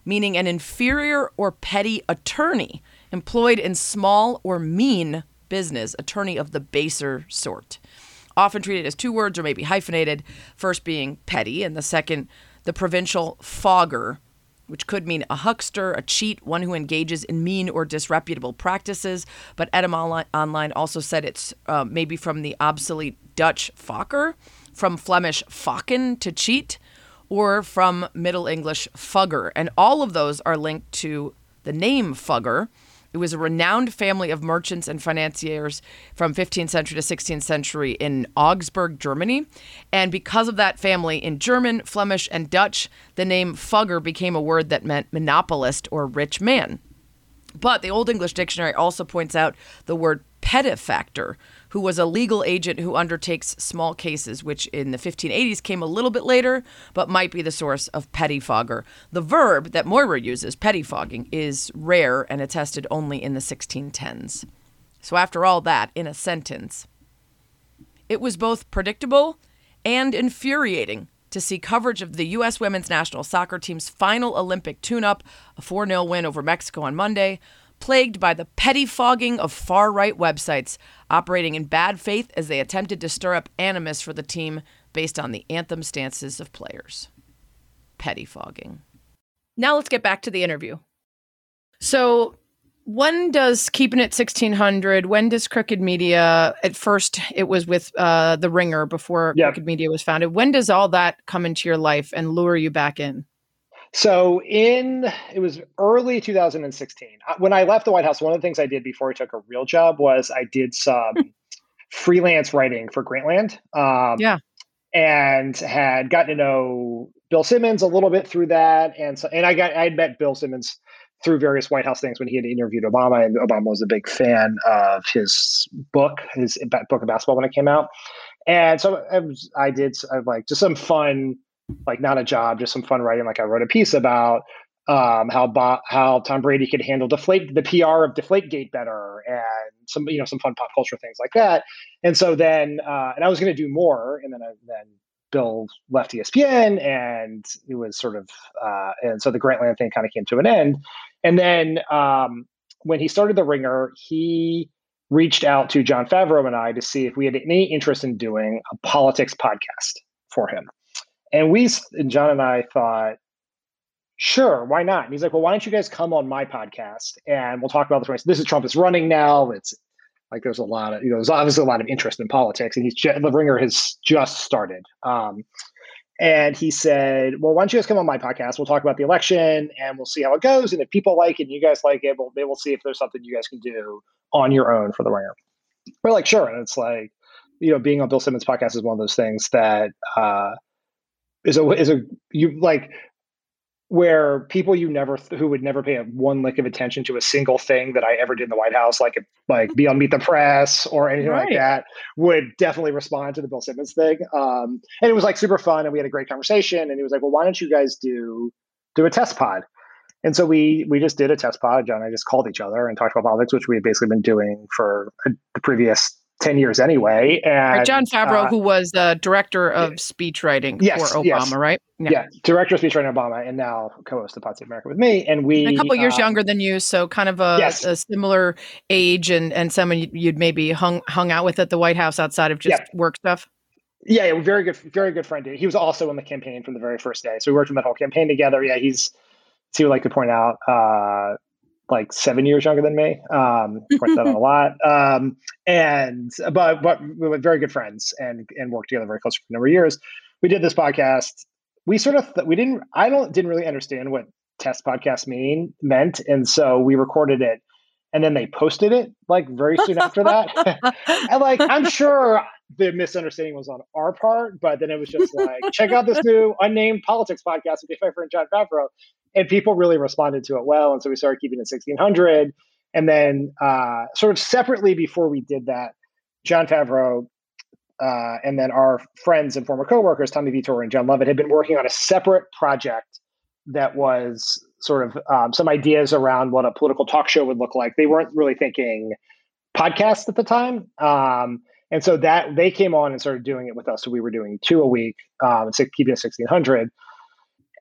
meaning an inferior or petty attorney employed in small or mean business, attorney of the baser sort often treated as two words or maybe hyphenated, first being petty, and the second, the provincial fogger, which could mean a huckster, a cheat, one who engages in mean or disreputable practices. But Etymonline also said it's uh, maybe from the obsolete Dutch fokker, from Flemish fokken, to cheat, or from Middle English fugger. And all of those are linked to the name fugger, it was a renowned family of merchants and financiers from 15th century to 16th century in Augsburg, Germany. And because of that family in German, Flemish, and Dutch, the name Fugger became a word that meant monopolist or rich man. But the Old English Dictionary also points out the word pettifactor, who was a legal agent who undertakes small cases, which in the 1580s came a little bit later, but might be the source of pettifogger. The verb that Moira uses, pettifogging, is rare and attested only in the 1610s. So, after all that, in a sentence, it was both predictable and infuriating to see coverage of the U.S. women's national soccer team's final Olympic tune up, a 4 0 win over Mexico on Monday, plagued by the pettifogging of far right websites operating in bad faith as they attempted to stir up animus for the team based on the anthem stances of players. Pettifogging. Now let's get back to the interview. So, when does Keeping It 1600, when does Crooked Media, at first it was with uh, The Ringer before yep. Crooked Media was founded, when does all that come into your life and lure you back in? So in it was early 2016 uh, when I left the White House. One of the things I did before I took a real job was I did some freelance writing for Grantland. Um, yeah, and had gotten to know Bill Simmons a little bit through that, and so and I got I had met Bill Simmons through various White House things when he had interviewed Obama, and Obama was a big fan of his book, his book of basketball when it came out. And so I, was, I did I like just some fun like not a job, just some fun writing. Like I wrote a piece about um, how how Tom Brady could handle deflate the PR of Deflategate better, and some you know some fun pop culture things like that. And so then, uh, and I was going to do more, and then I, then Bill left ESPN, and it was sort of uh, and so the Grantland thing kind of came to an end. And then um, when he started the Ringer, he reached out to Jon Favreau and I to see if we had any interest in doing a politics podcast for him. And we, and Jon and I thought, sure, why not? And he's like, well, why don't you guys come on my podcast and we'll talk about this. This is Trump is running now. It's like there's a lot of, you know, there's obviously a lot of interest in politics and he's just, the ringer has just started. Um, and he said, well, why don't you guys come on my podcast? We'll talk about the election and we'll see how it goes. And if people like it and you guys like it, we'll, will see if there's something you guys can do on your own for the ringer. We're like, sure. And it's like, you know, being on Bill Simmons' podcast is one of those things that, uh, is a is a you like where people you never th- who would never pay a one lick of attention to a single thing that I ever did in the White House, like like be on Meet the Press or anything right. like that, would definitely respond to the Bill Simmons thing. Um, and it was like super fun, and we had a great conversation. And he was like, "Well, why don't you guys do do a test pod?" And so we we just did a test pod. Jon and I just called each other and talked about politics, which we had basically been doing for the previous 10 years anyway. And Jon Favreau, uh, who was the director of speech writing yes, for Obama, yes. right? Yeah. yeah. director of speech writing Obama, and now co-host of Pod Save America with me. And we a couple years uh, younger than you, so kind of a, yes. a, similar age, and and someone you'd maybe hung hung out with at the White House outside of just yeah. work stuff. Yeah, yeah, very good, very good friend. He was also in the campaign from the very first day, so we worked on that whole campaign together. Yeah, he's. He would like to point out, uh, like seven years younger than me. Um, that a lot. Um, and but but we were very good friends and and worked together very close for a number of years. We did this podcast. We sort of th- we didn't. I don't didn't really understand what test podcast mean meant, and so we recorded it, and then they posted it like very soon after that. and like I'm sure the misunderstanding was on our part, but then it was just like, check out this new unnamed politics podcast with my friend Jon Favreau and people really responded to it well. And so we started keeping it 1600. And then, uh, sort of separately before we did that, Jon Favreau uh, and then our friends and former coworkers, Tommy Vietor and Jon Lovett, had been working on a separate project that was sort of um, some ideas around what a political talk show would look like. They weren't really thinking podcast at the time. Um, and so that they came on and started doing it with us. So we were doing two a week, um, keeping it 1600.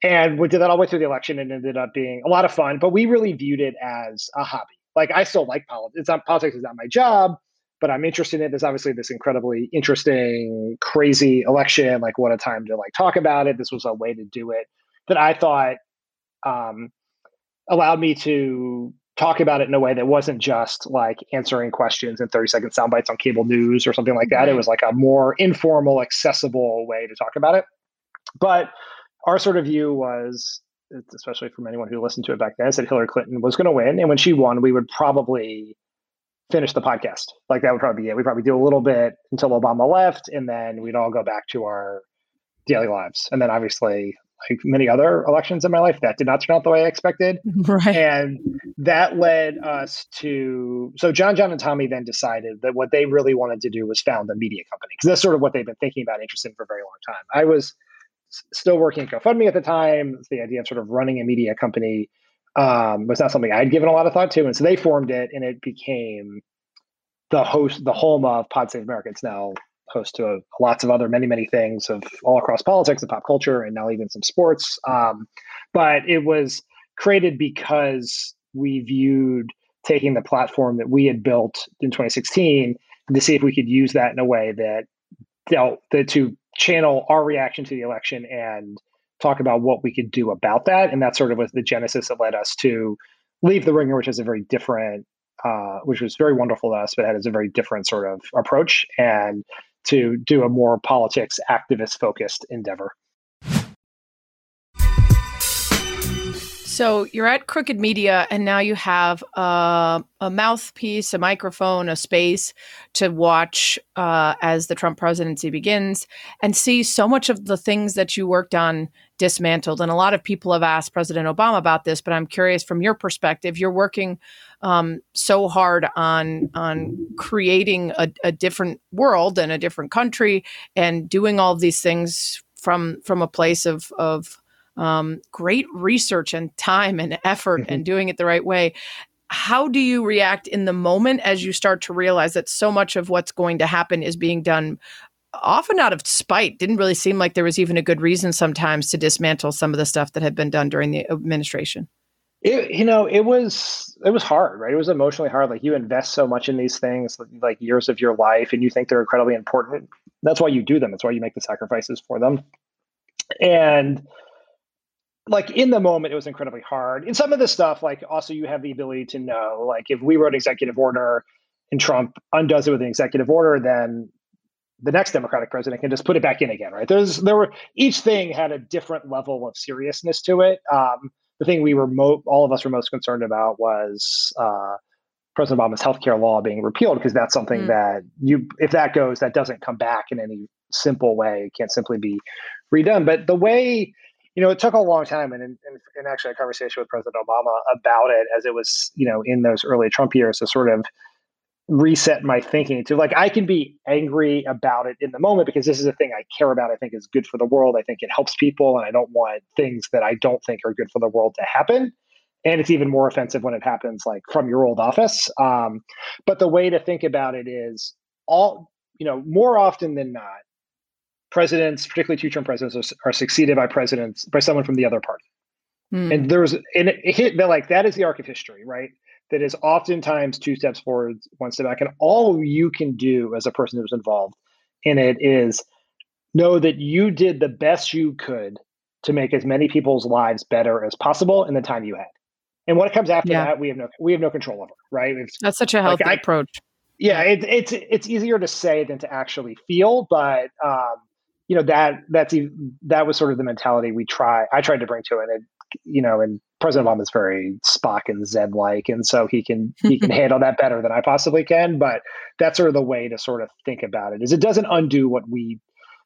And we did that all the way through the election and ended up being a lot of fun. But we really viewed it as a hobby. Like I still like politics. It's not politics is not my job, but I'm interested in it. There's obviously this incredibly interesting, crazy election. Like what a time to like talk about it. This was a way to do it that I thought um, allowed me to talk about it in a way that wasn't just like answering questions in 30 second sound bites on cable news or something like that. Right. It was like a more informal, accessible way to talk about it. But our sort of view was, especially from anyone who listened to it back then, said Hillary Clinton was going to win, and when she won, we would probably finish the podcast. Like that would probably be it. We'd probably do a little bit until Obama left, and then we'd all go back to our daily lives. And then obviously, like many other elections in my life, that did not turn out the way I expected. Right. And that led us to so Jon, Jon, and Tommy then decided that what they really wanted to do was found a media company because that's sort of what they've been thinking about, interested in for a very long time. I was still working at GoFundMe at the time. The idea of sort of running a media company um, was not something I'd given a lot of thought to, and so they formed it, and it became the host, the home of Pod Save America. It's now host to lots of other many many things of all across politics and pop culture, and now even some sports. Um, but it was created because we viewed taking the platform that we had built in 2016 to see if we could use that in a way that dealt to channel our reaction to the election and talk about what we could do about that. And that sort of was the genesis that led us to leave the ringer, which is a very different, uh, which was very wonderful to us, but has a very different sort of approach, and to do a more politics activist focused endeavor. So you're at Crooked Media, and now you have a mouthpiece, a microphone, a space to watch uh, as the Trump presidency begins and see so much of the things that you worked on dismantled. And a lot of people have asked President Obama about this, but I'm curious from your perspective. You're working um, so hard on on creating a, a different world and a different country, and doing all these things from from a place of of um, great research and time and effort mm-hmm. and doing it the right way. How do you react in the moment as you start to realize that so much of what's going to happen is being done often out of spite? Didn't really seem like there was even a good reason sometimes to dismantle some of the stuff that had been done during the administration. It, you know, it was it was hard, right? It was emotionally hard. Like you invest so much in these things, like years of your life, and you think they're incredibly important. That's why you do them. That's why you make the sacrifices for them. And like in the moment it was incredibly hard. And some of the stuff like also you have the ability to know like if we wrote an executive order and trump undoes it with an executive order then the next democratic president can just put it back in again right? There's there were each thing had a different level of seriousness to it. Um, the thing we were mo- all of us were most concerned about was uh, president obama's healthcare law being repealed because that's something mm. that you if that goes that doesn't come back in any simple way. It can't simply be redone. But the way you know, it took a long time, and, and, and actually a conversation with President Obama about it as it was, you know, in those early Trump years to sort of reset my thinking to like I can be angry about it in the moment because this is a thing I care about. I think is good for the world. I think it helps people, and I don't want things that I don't think are good for the world to happen. And it's even more offensive when it happens like from your old office. Um, but the way to think about it is all you know more often than not, presidents, particularly two-term presidents, are, are succeeded by presidents by someone from the other party. Hmm. And there's and it hit like that is the arc of history, right? that is oftentimes two steps forward, one step back. And all you can do as a person who's involved in it is know that you did the best you could to make as many people's lives better as possible in the time you had. And what comes after yeah. that, we have no we have no control over, right? It's, That's such a healthy like I, approach. Yeah, it, it's it's easier to say than to actually feel, but um, you know that that's that was sort of the mentality we try I tried to bring to it. And you know, and President Obama is very Spock and Zed like, and so he can he can handle that better than I possibly can. But that's sort of the way to sort of think about it. Is it doesn't undo what we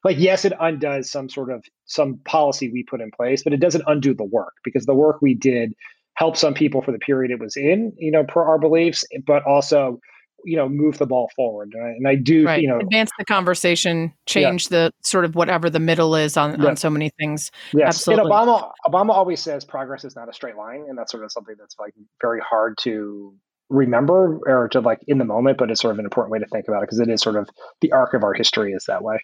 like. Yes, it undoes some sort of some policy we put in place, but it doesn't undo the work because the work we did helped some people for the period it was in, you know, per our beliefs, but also you know move the ball forward and i do right. you know advance the conversation change yeah. the sort of whatever the middle is on, yeah. on so many things yes Absolutely. and obama obama always says progress is not a straight line and that's sort of something that's like very hard to remember or to like in the moment but it's sort of an important way to think about it because it is sort of the arc of our history is that way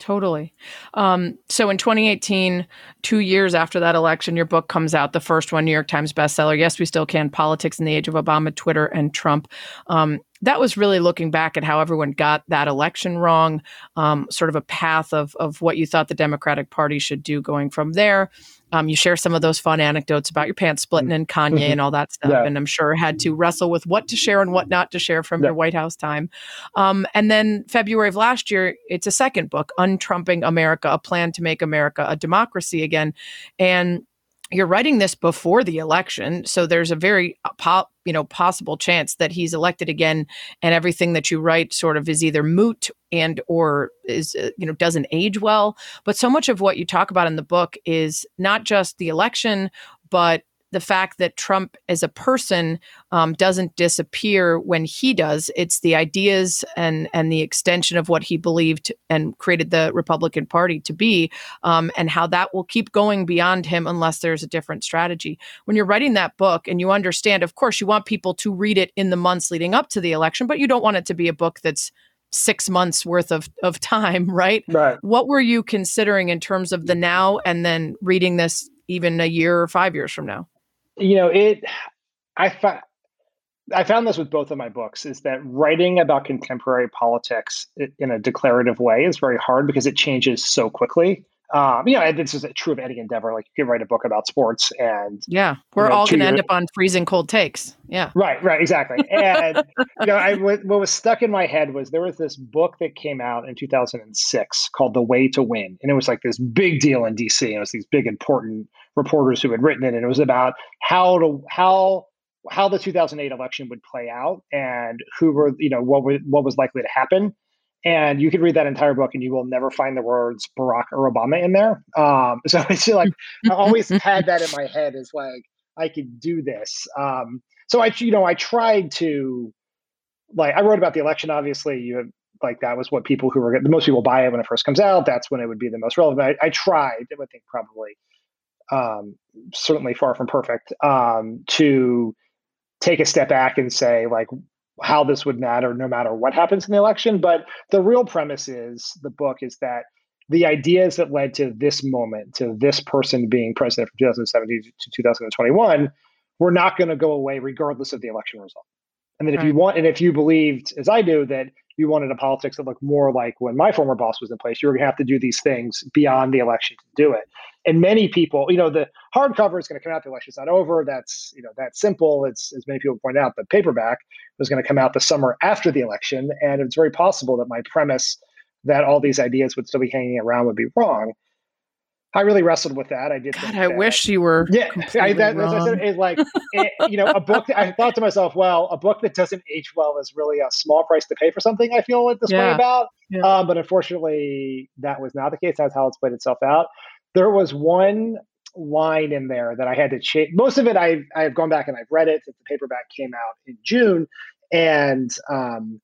Totally. Um, so in 2018, two years after that election, your book comes out, the first one, New York Times bestseller. Yes, we still can. Politics in the Age of Obama, Twitter, and Trump. Um, that was really looking back at how everyone got that election wrong, um, sort of a path of of what you thought the Democratic Party should do going from there. Um, you share some of those fun anecdotes about your pants splitting and Kanye mm-hmm. and all that stuff, yeah. and I'm sure had to wrestle with what to share and what not to share from yeah. your White House time. Um, and then February of last year, it's a second book, "Untrumping America: A Plan to Make America a Democracy Again," and you're writing this before the election so there's a very uh, po- you know possible chance that he's elected again and everything that you write sort of is either moot and or is uh, you know doesn't age well. But so much of what you talk about in the book is not just the election but the fact that Trump as a person um, doesn't disappear when he does. It's the ideas and and the extension of what he believed and created the Republican Party to be, um, and how that will keep going beyond him unless there's a different strategy. When you're writing that book and you understand, of course, you want people to read it in the months leading up to the election, but you don't want it to be a book that's six months worth of, of time, right? Right. What were you considering in terms of the now and then reading this even a year or five years from now? You know it i found I found this with both of my books is that writing about contemporary politics in a declarative way is very hard because it changes so quickly. Um, you know, this is true of any endeavor. Like you can write a book about sports, and yeah, we're you know, all going to end up on freezing cold takes. Yeah, right, right, exactly. And you know, I, what was stuck in my head was there was this book that came out in 2006 called "The Way to Win," and it was like this big deal in DC. And it was these big important reporters who had written it, and it was about how to how how the 2008 election would play out and who were you know what were, what was likely to happen. And you could read that entire book, and you will never find the words Barack or Obama in there. Um, so it's like I always had that in my head is like I could do this. Um, so I you know I tried to like I wrote about the election. Obviously, you have like that was what people who were the most people buy it when it first comes out. That's when it would be the most relevant. I, I tried. I think probably um, certainly far from perfect, um, to take a step back and say like how this would matter no matter what happens in the election. But the real premise is the book is that the ideas that led to this moment, to this person being president from 2017 to 2021, were not going to go away regardless of the election result. And that if right. you want, and if you believed, as I do, that you wanted a politics that looked more like when my former boss was in place, you were going to have to do these things beyond the election to do it. And many people, you know, the hardcover is going to come out. The election's not over. That's you know that's simple. It's as many people point out. The paperback was going to come out the summer after the election, and it's very possible that my premise that all these ideas would still be hanging around would be wrong. I really wrestled with that. I did. God, I that, wish you were. Yeah, I, that, as I said, it's like it, you know, a book. That, I thought to myself, well, a book that doesn't age well is really a small price to pay for something. I feel at this yeah. way about. Yeah. Um, but unfortunately, that was not the case. That's how it's played itself out. There was one line in there that I had to change. Most of it I've I've gone back and I've read it since the paperback came out in June, and um,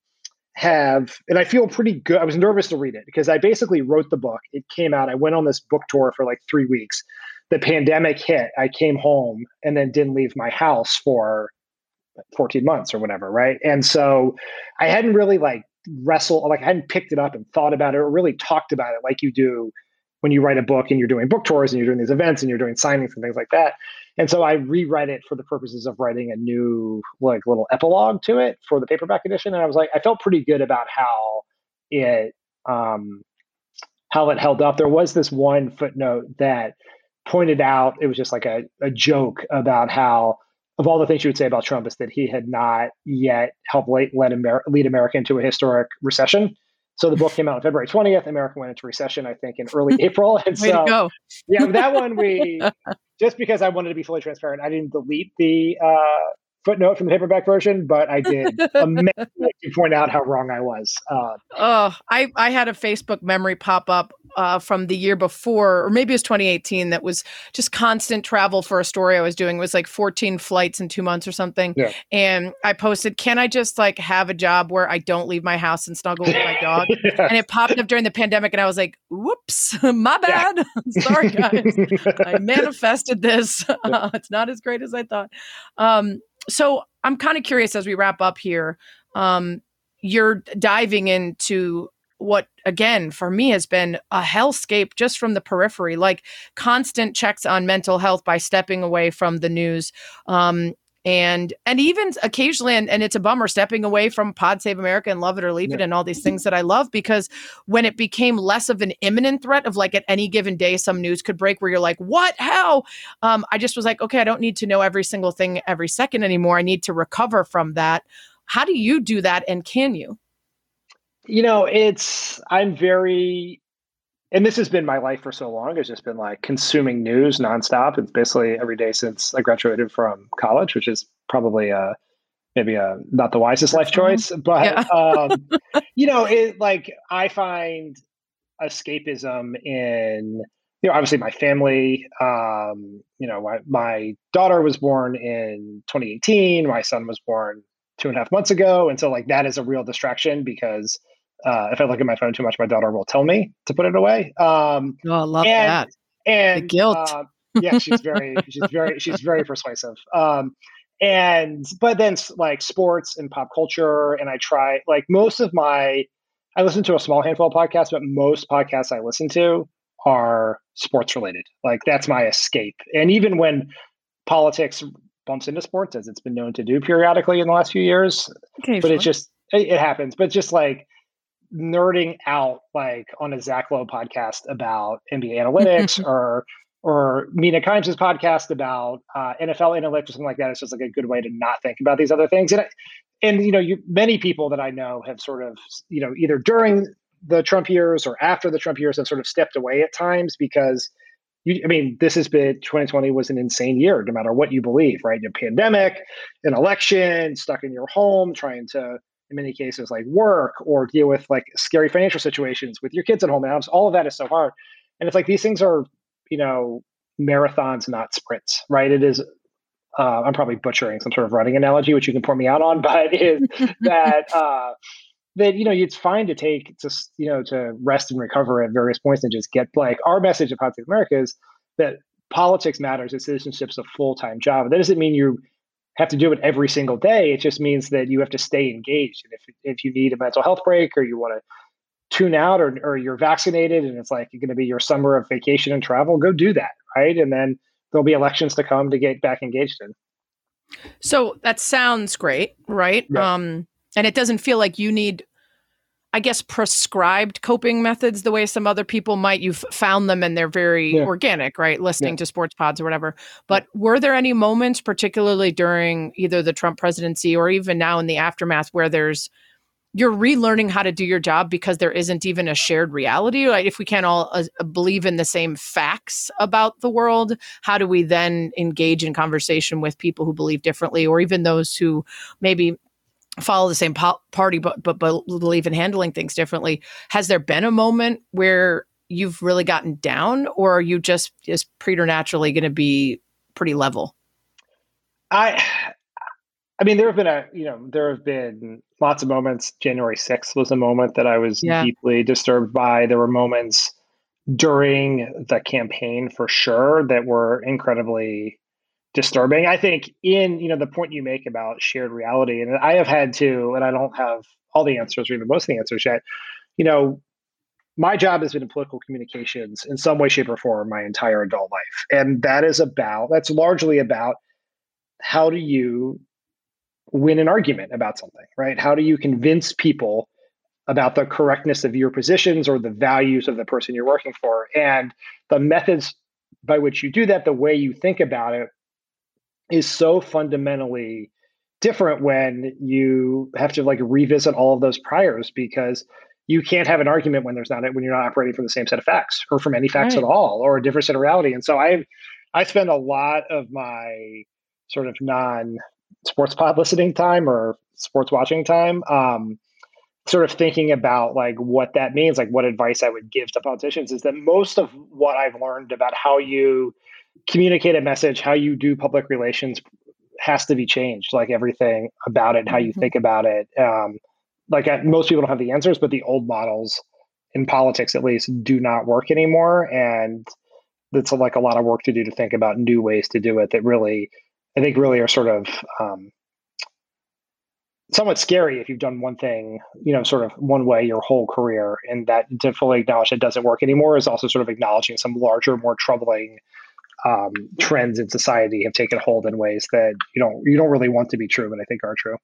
have and I feel pretty good. I was nervous to read it because I basically wrote the book. It came out. I went on this book tour for like three weeks. The pandemic hit. I came home and then didn't leave my house for 14 months or whatever, right? And so I hadn't really like wrestled, like I hadn't picked it up and thought about it or really talked about it like you do when you write a book and you're doing book tours and you're doing these events and you're doing signings and things like that. And so I reread it for the purposes of writing a new like little epilogue to it for the paperback edition. And I was like, I felt pretty good about how it um how it held up. There was this one footnote that pointed out it was just like a, a joke about how of all the things you would say about Trump is that he had not yet helped lead, Amer- lead America into a historic recession. So the book came out on February 20th. America went into recession, I think, in early April. And so, yeah, that one we just because I wanted to be fully transparent, I didn't delete the uh, footnote from the paperback version, but I did to point out how wrong I was. Uh, Oh, I, I had a Facebook memory pop up uh, from the year before, or maybe it was 2018, that was just constant travel for a story I was doing. It was like 14 flights in two months or something. Yeah. And I posted, Can I just like have a job where I don't leave my house and snuggle with my dog? and it popped up during the pandemic, and I was like, Whoops, my bad. Sorry, guys. I manifested this. it's not as great as I thought. Um, so I'm kind of curious as we wrap up here. Um, you're diving into what again for me has been a hellscape just from the periphery like constant checks on mental health by stepping away from the news um and and even occasionally and, and it's a bummer stepping away from pod save america and love it or leave it and all these things that i love because when it became less of an imminent threat of like at any given day some news could break where you're like what? How? Um, i just was like okay i don't need to know every single thing every second anymore. I need to recover from that. How do you do that and can you? You know, it's I'm very and this has been my life for so long. It's just been like consuming news nonstop. It's basically every day since I graduated from college, which is probably uh maybe a not the wisest life choice, but Yeah. um, you know, it like I find escapism in you know obviously my family. Um, you know, my my daughter was born in 2018. My son was born two and a half months ago, and so like that is a real distraction because uh, if I look at my phone too much, my daughter will tell me to put it away. Um, oh i love and, that and the guilt. uh, yeah, she's very, she's very, she's very persuasive. Um, and but then like sports and pop culture, and I try like most of my, I listen to a small handful of podcasts, but most podcasts I listen to are sports related. Like that's my escape. And even when politics bumps into sports, as it's been known to do periodically in the last few years, but it just it, it happens. But just like nerding out like on a Zach Lowe podcast about NBA analytics or or Mina Kimes' podcast about uh, NFL analytics or something like that. It's just like a good way to not think about these other things. And I- and you know, you many people that I know have sort of you know either during the Trump years or after the Trump years have sort of stepped away at times because. You, I mean, this has been 2020 was an insane year, no matter what you believe, right? Your pandemic, an election, stuck in your home, trying to in many cases like work or deal with like scary financial situations with your kids at home and all of that is so hard. And it's like these things are you know marathons not sprints right? It is uh, i'm probably butchering some sort of running analogy which you can pour me out on but is that uh, that you know it's fine to take just you know to rest and recover at various points and just get like our message of Politics America is that politics matters and citizenship's a full-time job. That doesn't mean you have to do it every single day. It just means that you have to stay engaged. And if if you need a mental health break or you want to tune out or or you're vaccinated and it's like you're going to be your summer of vacation and travel, go do that, right? And then there'll be elections to come to get back engaged in. So that sounds great, right? Yeah. Um, and it doesn't feel like you need, I guess, prescribed coping methods the way some other people might. You've found them and they're very Yeah. organic, right? Listening Yeah. to sports pods or whatever. But were there any moments, particularly during either the Trump presidency or even now in the aftermath, where there's you're relearning how to do your job because there isn't even a shared reality. Like if we can't all uh, believe in the same facts about the world, how do we then engage in conversation with people who believe differently, or even those who maybe follow the same po- party but, but but believe in handling things differently? Has there been a moment where you've really gotten down, or are you just just preternaturally going to be pretty level? I, I mean, there have been a you know there have been lots of moments. January sixth was a moment that I was yeah. deeply disturbed by. There were moments during the campaign for sure that were incredibly disturbing. I think in you know the point you make about shared reality, and I have had to, and I don't have all the answers or even most of the answers yet. You know, my job has been in political communications in some way, shape, or form my entire adult life, and that is about that's largely about how do you win an argument about something, right? How do you convince people about the correctness of your positions or the values of the person you're working for. And the methods by which you do that, the way you think about it, is so fundamentally different when you have to like revisit all of those priors because you can't have an argument when there's not when you're not operating from the same set of facts or from any facts right. at all or a different set of reality. And so I I spend a lot of my sort of non sports pod listening time or sports watching time um, sort of thinking about like what that means, like what advice I would give to politicians is that most of what I've learned about how you communicate a message, how you do public relations has to be changed. Like everything about it, how you mm-hmm. think about it. Um, like I, most people don't have the answers, but the old models in politics, at least, do not work anymore. And it's like a lot of work to do to think about new ways to do it that really, I think, really are sort of um, somewhat scary if you've done one thing, you know, sort of one way your whole career, and that to fully acknowledge it doesn't work anymore is also sort of acknowledging some larger, more troubling um, trends in society have taken hold in ways that you don't you don't really want to be true, but I think are true.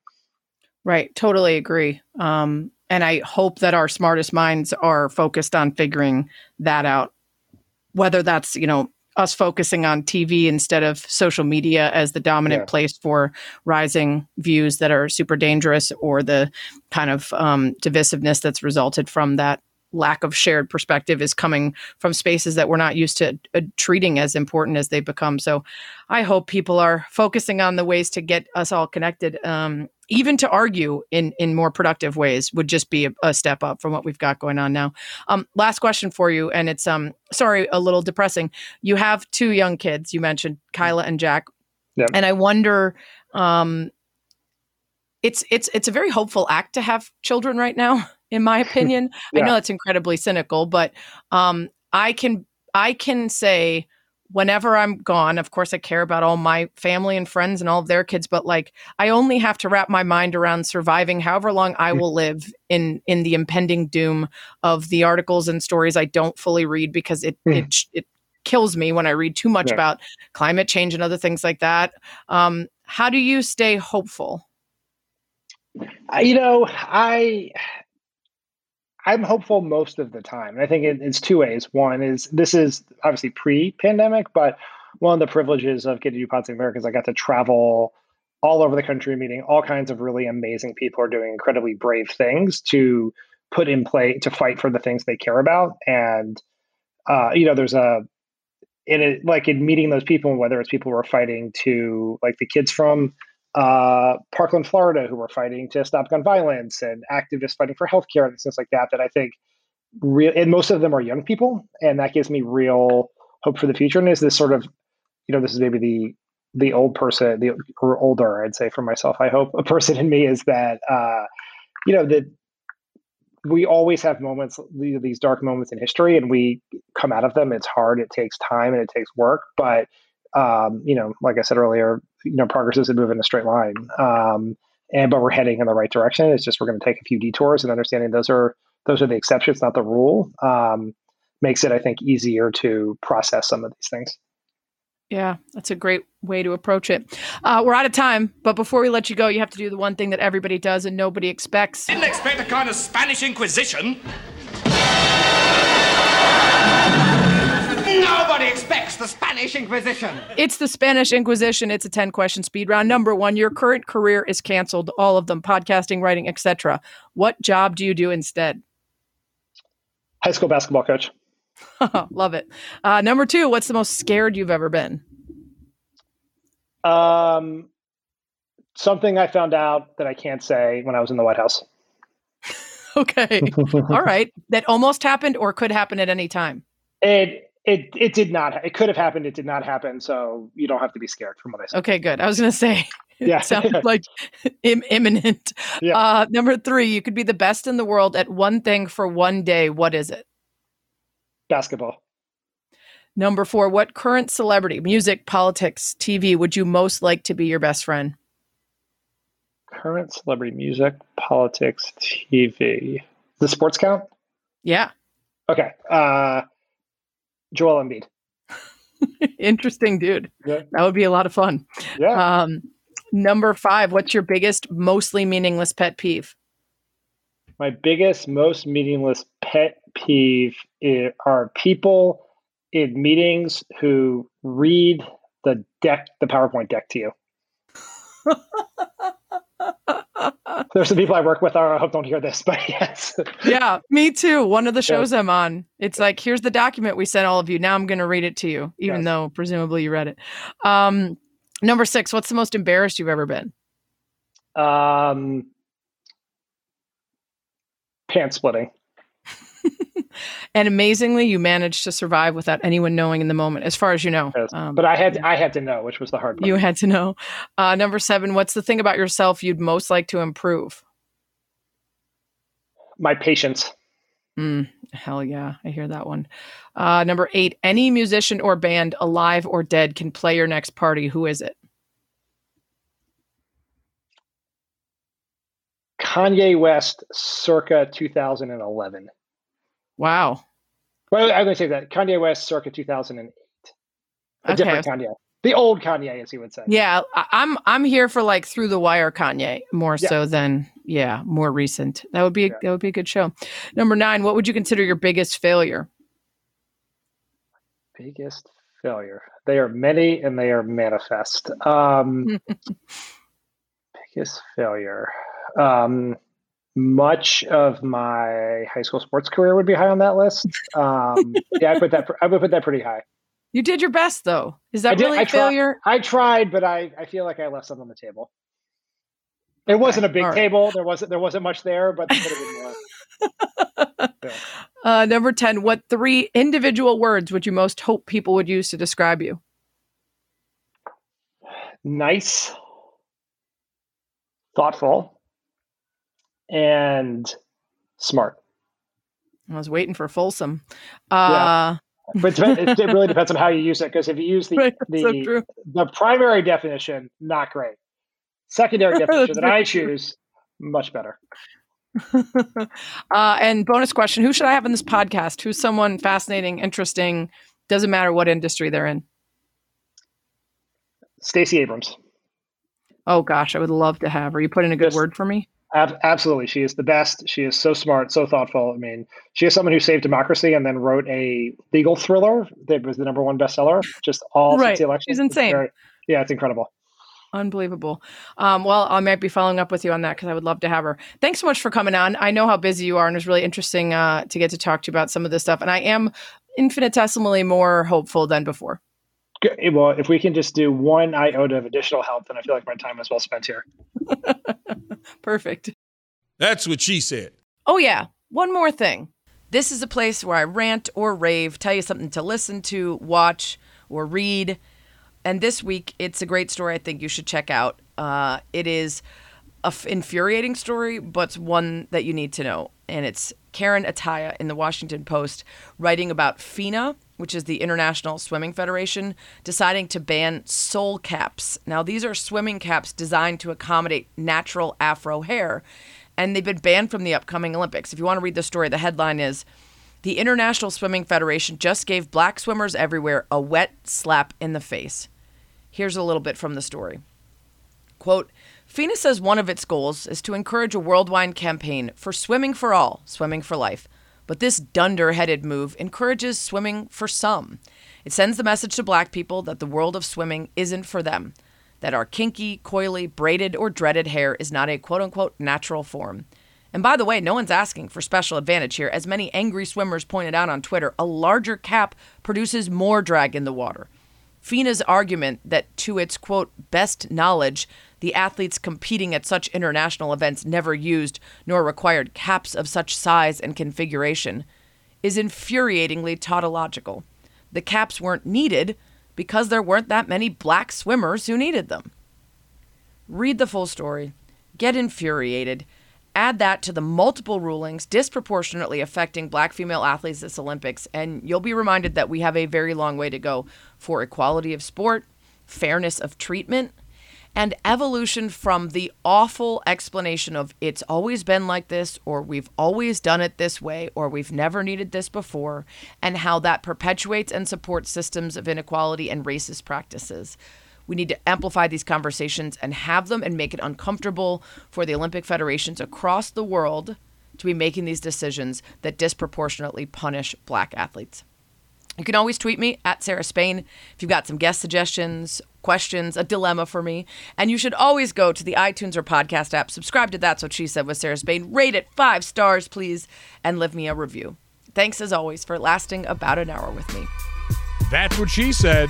Right, totally agree. Um, and I hope that our smartest minds are focused on figuring that out. Whether that's you know us focusing on TV instead of social media as the dominant yeah. place for rising views that are super dangerous or the kind of um, divisiveness that's resulted from that lack of shared perspective is coming from spaces that we're not used to uh, treating as important as they become. So I hope people are focusing on the ways to get us all connected. Um, even to argue in in more productive ways would just be a, a step up from what we've got going on now. Um, last question for you, and it's um sorry a little depressing. You have two young kids. You mentioned Kyla and Jack, yeah. and I wonder um it's it's it's a very hopeful act to have children right now in my opinion. yeah. I know it's incredibly cynical, but um, I can I can say whenever I'm gone, of course I care about all my family and friends and all of their kids, but like I only have to wrap my mind around surviving however long I will live in in the impending doom of the articles and stories I don't fully read because it mm. it it kills me when I read too much yeah. about climate change and other things like that. Um, how do you stay hopeful? You know, I I'm hopeful most of the time. And I think it, it's two ways. One is this is obviously pre-pandemic, but one of the privileges of getting to do Pod Save America is I got to travel all over the country, meeting all kinds of really amazing people who are doing incredibly brave things to put in play to fight for the things they care about. And uh, you know, there's a in it like in meeting those people, whether it's people who are fighting to like the kids from uh, Parkland, Florida, who were fighting to stop gun violence and activists fighting for healthcare and things like that. That I think, real, and most of them are young people, and that gives me real hope for the future. And is this sort of, you know, this is maybe the the old person, the or older, I'd say for myself. I hope a person in me is that, uh, you know, that we always have moments, these dark moments in history, and we come out of them. It's hard, it takes time, and it takes work, but um, you know, like I said earlier, you know, progress doesn't move in a straight line. Um, and but we're heading in the right direction. It's just we're going to take a few detours and understanding those are those are the exceptions, not the rule. Um, makes it, I think, easier to process some of these things. Yeah, that's a great way to approach it. Uh, we're out of time, but before we let you go, you have to do the one thing that everybody does and nobody expects. Didn't expect a kind of Spanish Inquisition. Nobody expects the Spanish Inquisition. It's the Spanish Inquisition. It's a 10 question speed round. Number one, your current career is canceled, all of them podcasting, writing, etc. What job do you do instead? High school basketball coach. Love it. Uh, number two, what's the most scared you've ever been? Um, something I found out that I can't say when I was in the White House. Okay. All right. That almost happened or could happen at any time. It it it did not. It could have happened. It did not happen. So you don't have to be scared from what I said. Okay, good. I was going to say, Yeah. sounded like Im- imminent. Yeah. Uh, number three, you could be the best in the world at one thing for one day. What is it? Basketball. Number four, what current celebrity, music, politics, TV would you most like to be your best friend? Current celebrity music, politics, TV. The sports count? Yeah. Okay. Uh Joel Embiid. Interesting, dude. Yeah. That would be a lot of fun. Yeah. Um, number five, what's your biggest, mostly meaningless pet peeve? My biggest, most meaningless pet peeve are people in meetings who read the deck, the PowerPoint deck to you. There's some people I work with. I hope don't hear this, but yes. yeah, me too. One of the shows I'm on, it's like, here's the document we sent all of you. Now I'm going to read it to you, even Yes. though presumably you read it. Um, number six, what's the most embarrassed you've ever been? Um, pants splitting. And amazingly, you managed to survive without anyone knowing in the moment, as far as you know. Yes. Um, But I had I had to know, which was the hard part. you had to know. Uh, number seven, what's the thing about yourself you'd most like to improve? My patience. Mm, hell yeah, I hear that one. Uh, number eight, any musician or band, alive or dead, can play your next party. Who is it? Kanye West, circa 2011. Wow. Well, I'm going to say that Kanye West, circa 2008. A Okay. different Kanye, the old Kanye, as he would say. Yeah, I'm I'm here for like through the wire Kanye more Yeah. so than yeah more recent. That would be Yeah. that would be a good show. Number nine, what would you consider your biggest failure? Biggest failure. They are many and they are manifest. Um, biggest failure. Um, much of my high school sports career would be high on that list. Um, yeah, I put that. I would put that pretty high. You did your best though. Is I that did- really I a tried- failure? I tried, but I, I feel like I left some on the table. It wasn't a big right. table. There wasn't there wasn't much there, but there could have been more. Uh, number ten, what three individual words would you most hope people would use to describe you? Nice, thoughtful, and smart. I was waiting for fulsome. Uh, But it, it really depends on how you use it. Because if you use the right, the, so the primary definition, not great. Secondary definition that I choose, much better. uh, and bonus question: Who should I have in this podcast? Who's someone fascinating, interesting? Doesn't matter what industry they're in. Stacey Abrams. Oh gosh, I would love to have her. You put in a good Just- word for me. Ab- absolutely, she is the best. She is so smart, so thoughtful. I mean, she is someone who saved democracy and then wrote a legal thriller that was the number one bestseller. Just all Right. since the election. She's It's insane. very- yeah, it's incredible. Unbelievable. Um, well, I might be following up with you on that because I would love to have her. Thanks so much for coming on. I know how busy you are, and it was really interesting uh, to get to talk to you about some of this stuff. And I am infinitesimally more hopeful than before. Good. Well, if we can just do one iota of additional help, then I feel like my time is well spent here. Perfect. That's what she said. Oh, yeah. One more thing. This is a place where I rant or rave, tell you something to listen to, watch, or read. And this week, it's a great story I think you should check out. Uh, it is a f- infuriating story, but one that you need to know. And it's Karen Attiah in the Washington Post writing about FINA, which is the International Swimming Federation, deciding to ban soul caps. Now, these are swimming caps designed to accommodate natural afro hair, and they've been banned from the upcoming Olympics. If you want to read the story, the headline is The International Swimming Federation just gave black swimmers everywhere a wet slap in the face. Here's a little bit from the story. Quote, FINA says one of its goals is to encourage a worldwide campaign for swimming for all, swimming for life. But this dunder headed move encourages swimming for some. It sends the message to black people that the world of swimming isn't for them, that our kinky, coily, braided, or dreaded hair is not a quote unquote natural form. And by the way, no one's asking for special advantage here. As many angry swimmers pointed out on Twitter, a larger cap produces more drag in the water. FINA's argument that, to its quote, best knowledge, The athletes competing at such international events never used nor required caps of such size and configuration is infuriatingly tautological. The caps weren't needed because there weren't that many black swimmers who needed them. Read the full story, get infuriated, add that to the multiple rulings disproportionately affecting black female athletes this Olympics, and you'll be reminded that we have a very long way to go for equality of sport, fairness of treatment, and evolution from the awful explanation of it's always been like this, or we've always done it this way, or we've never needed this before, and how that perpetuates and supports systems of inequality and racist practices. We need to amplify these conversations and have them and make it uncomfortable for the Olympic federations across the world to be making these decisions that disproportionately punish black athletes. You can always tweet me at Sarah Spain if you've got some guest suggestions, questions, a dilemma for me. And you should always go to the iTunes or podcast app, subscribe to That's What She Said with Sarah Spain, rate it five stars, please, and leave me a review. Thanks as always for lasting about an hour with me. That's what she said.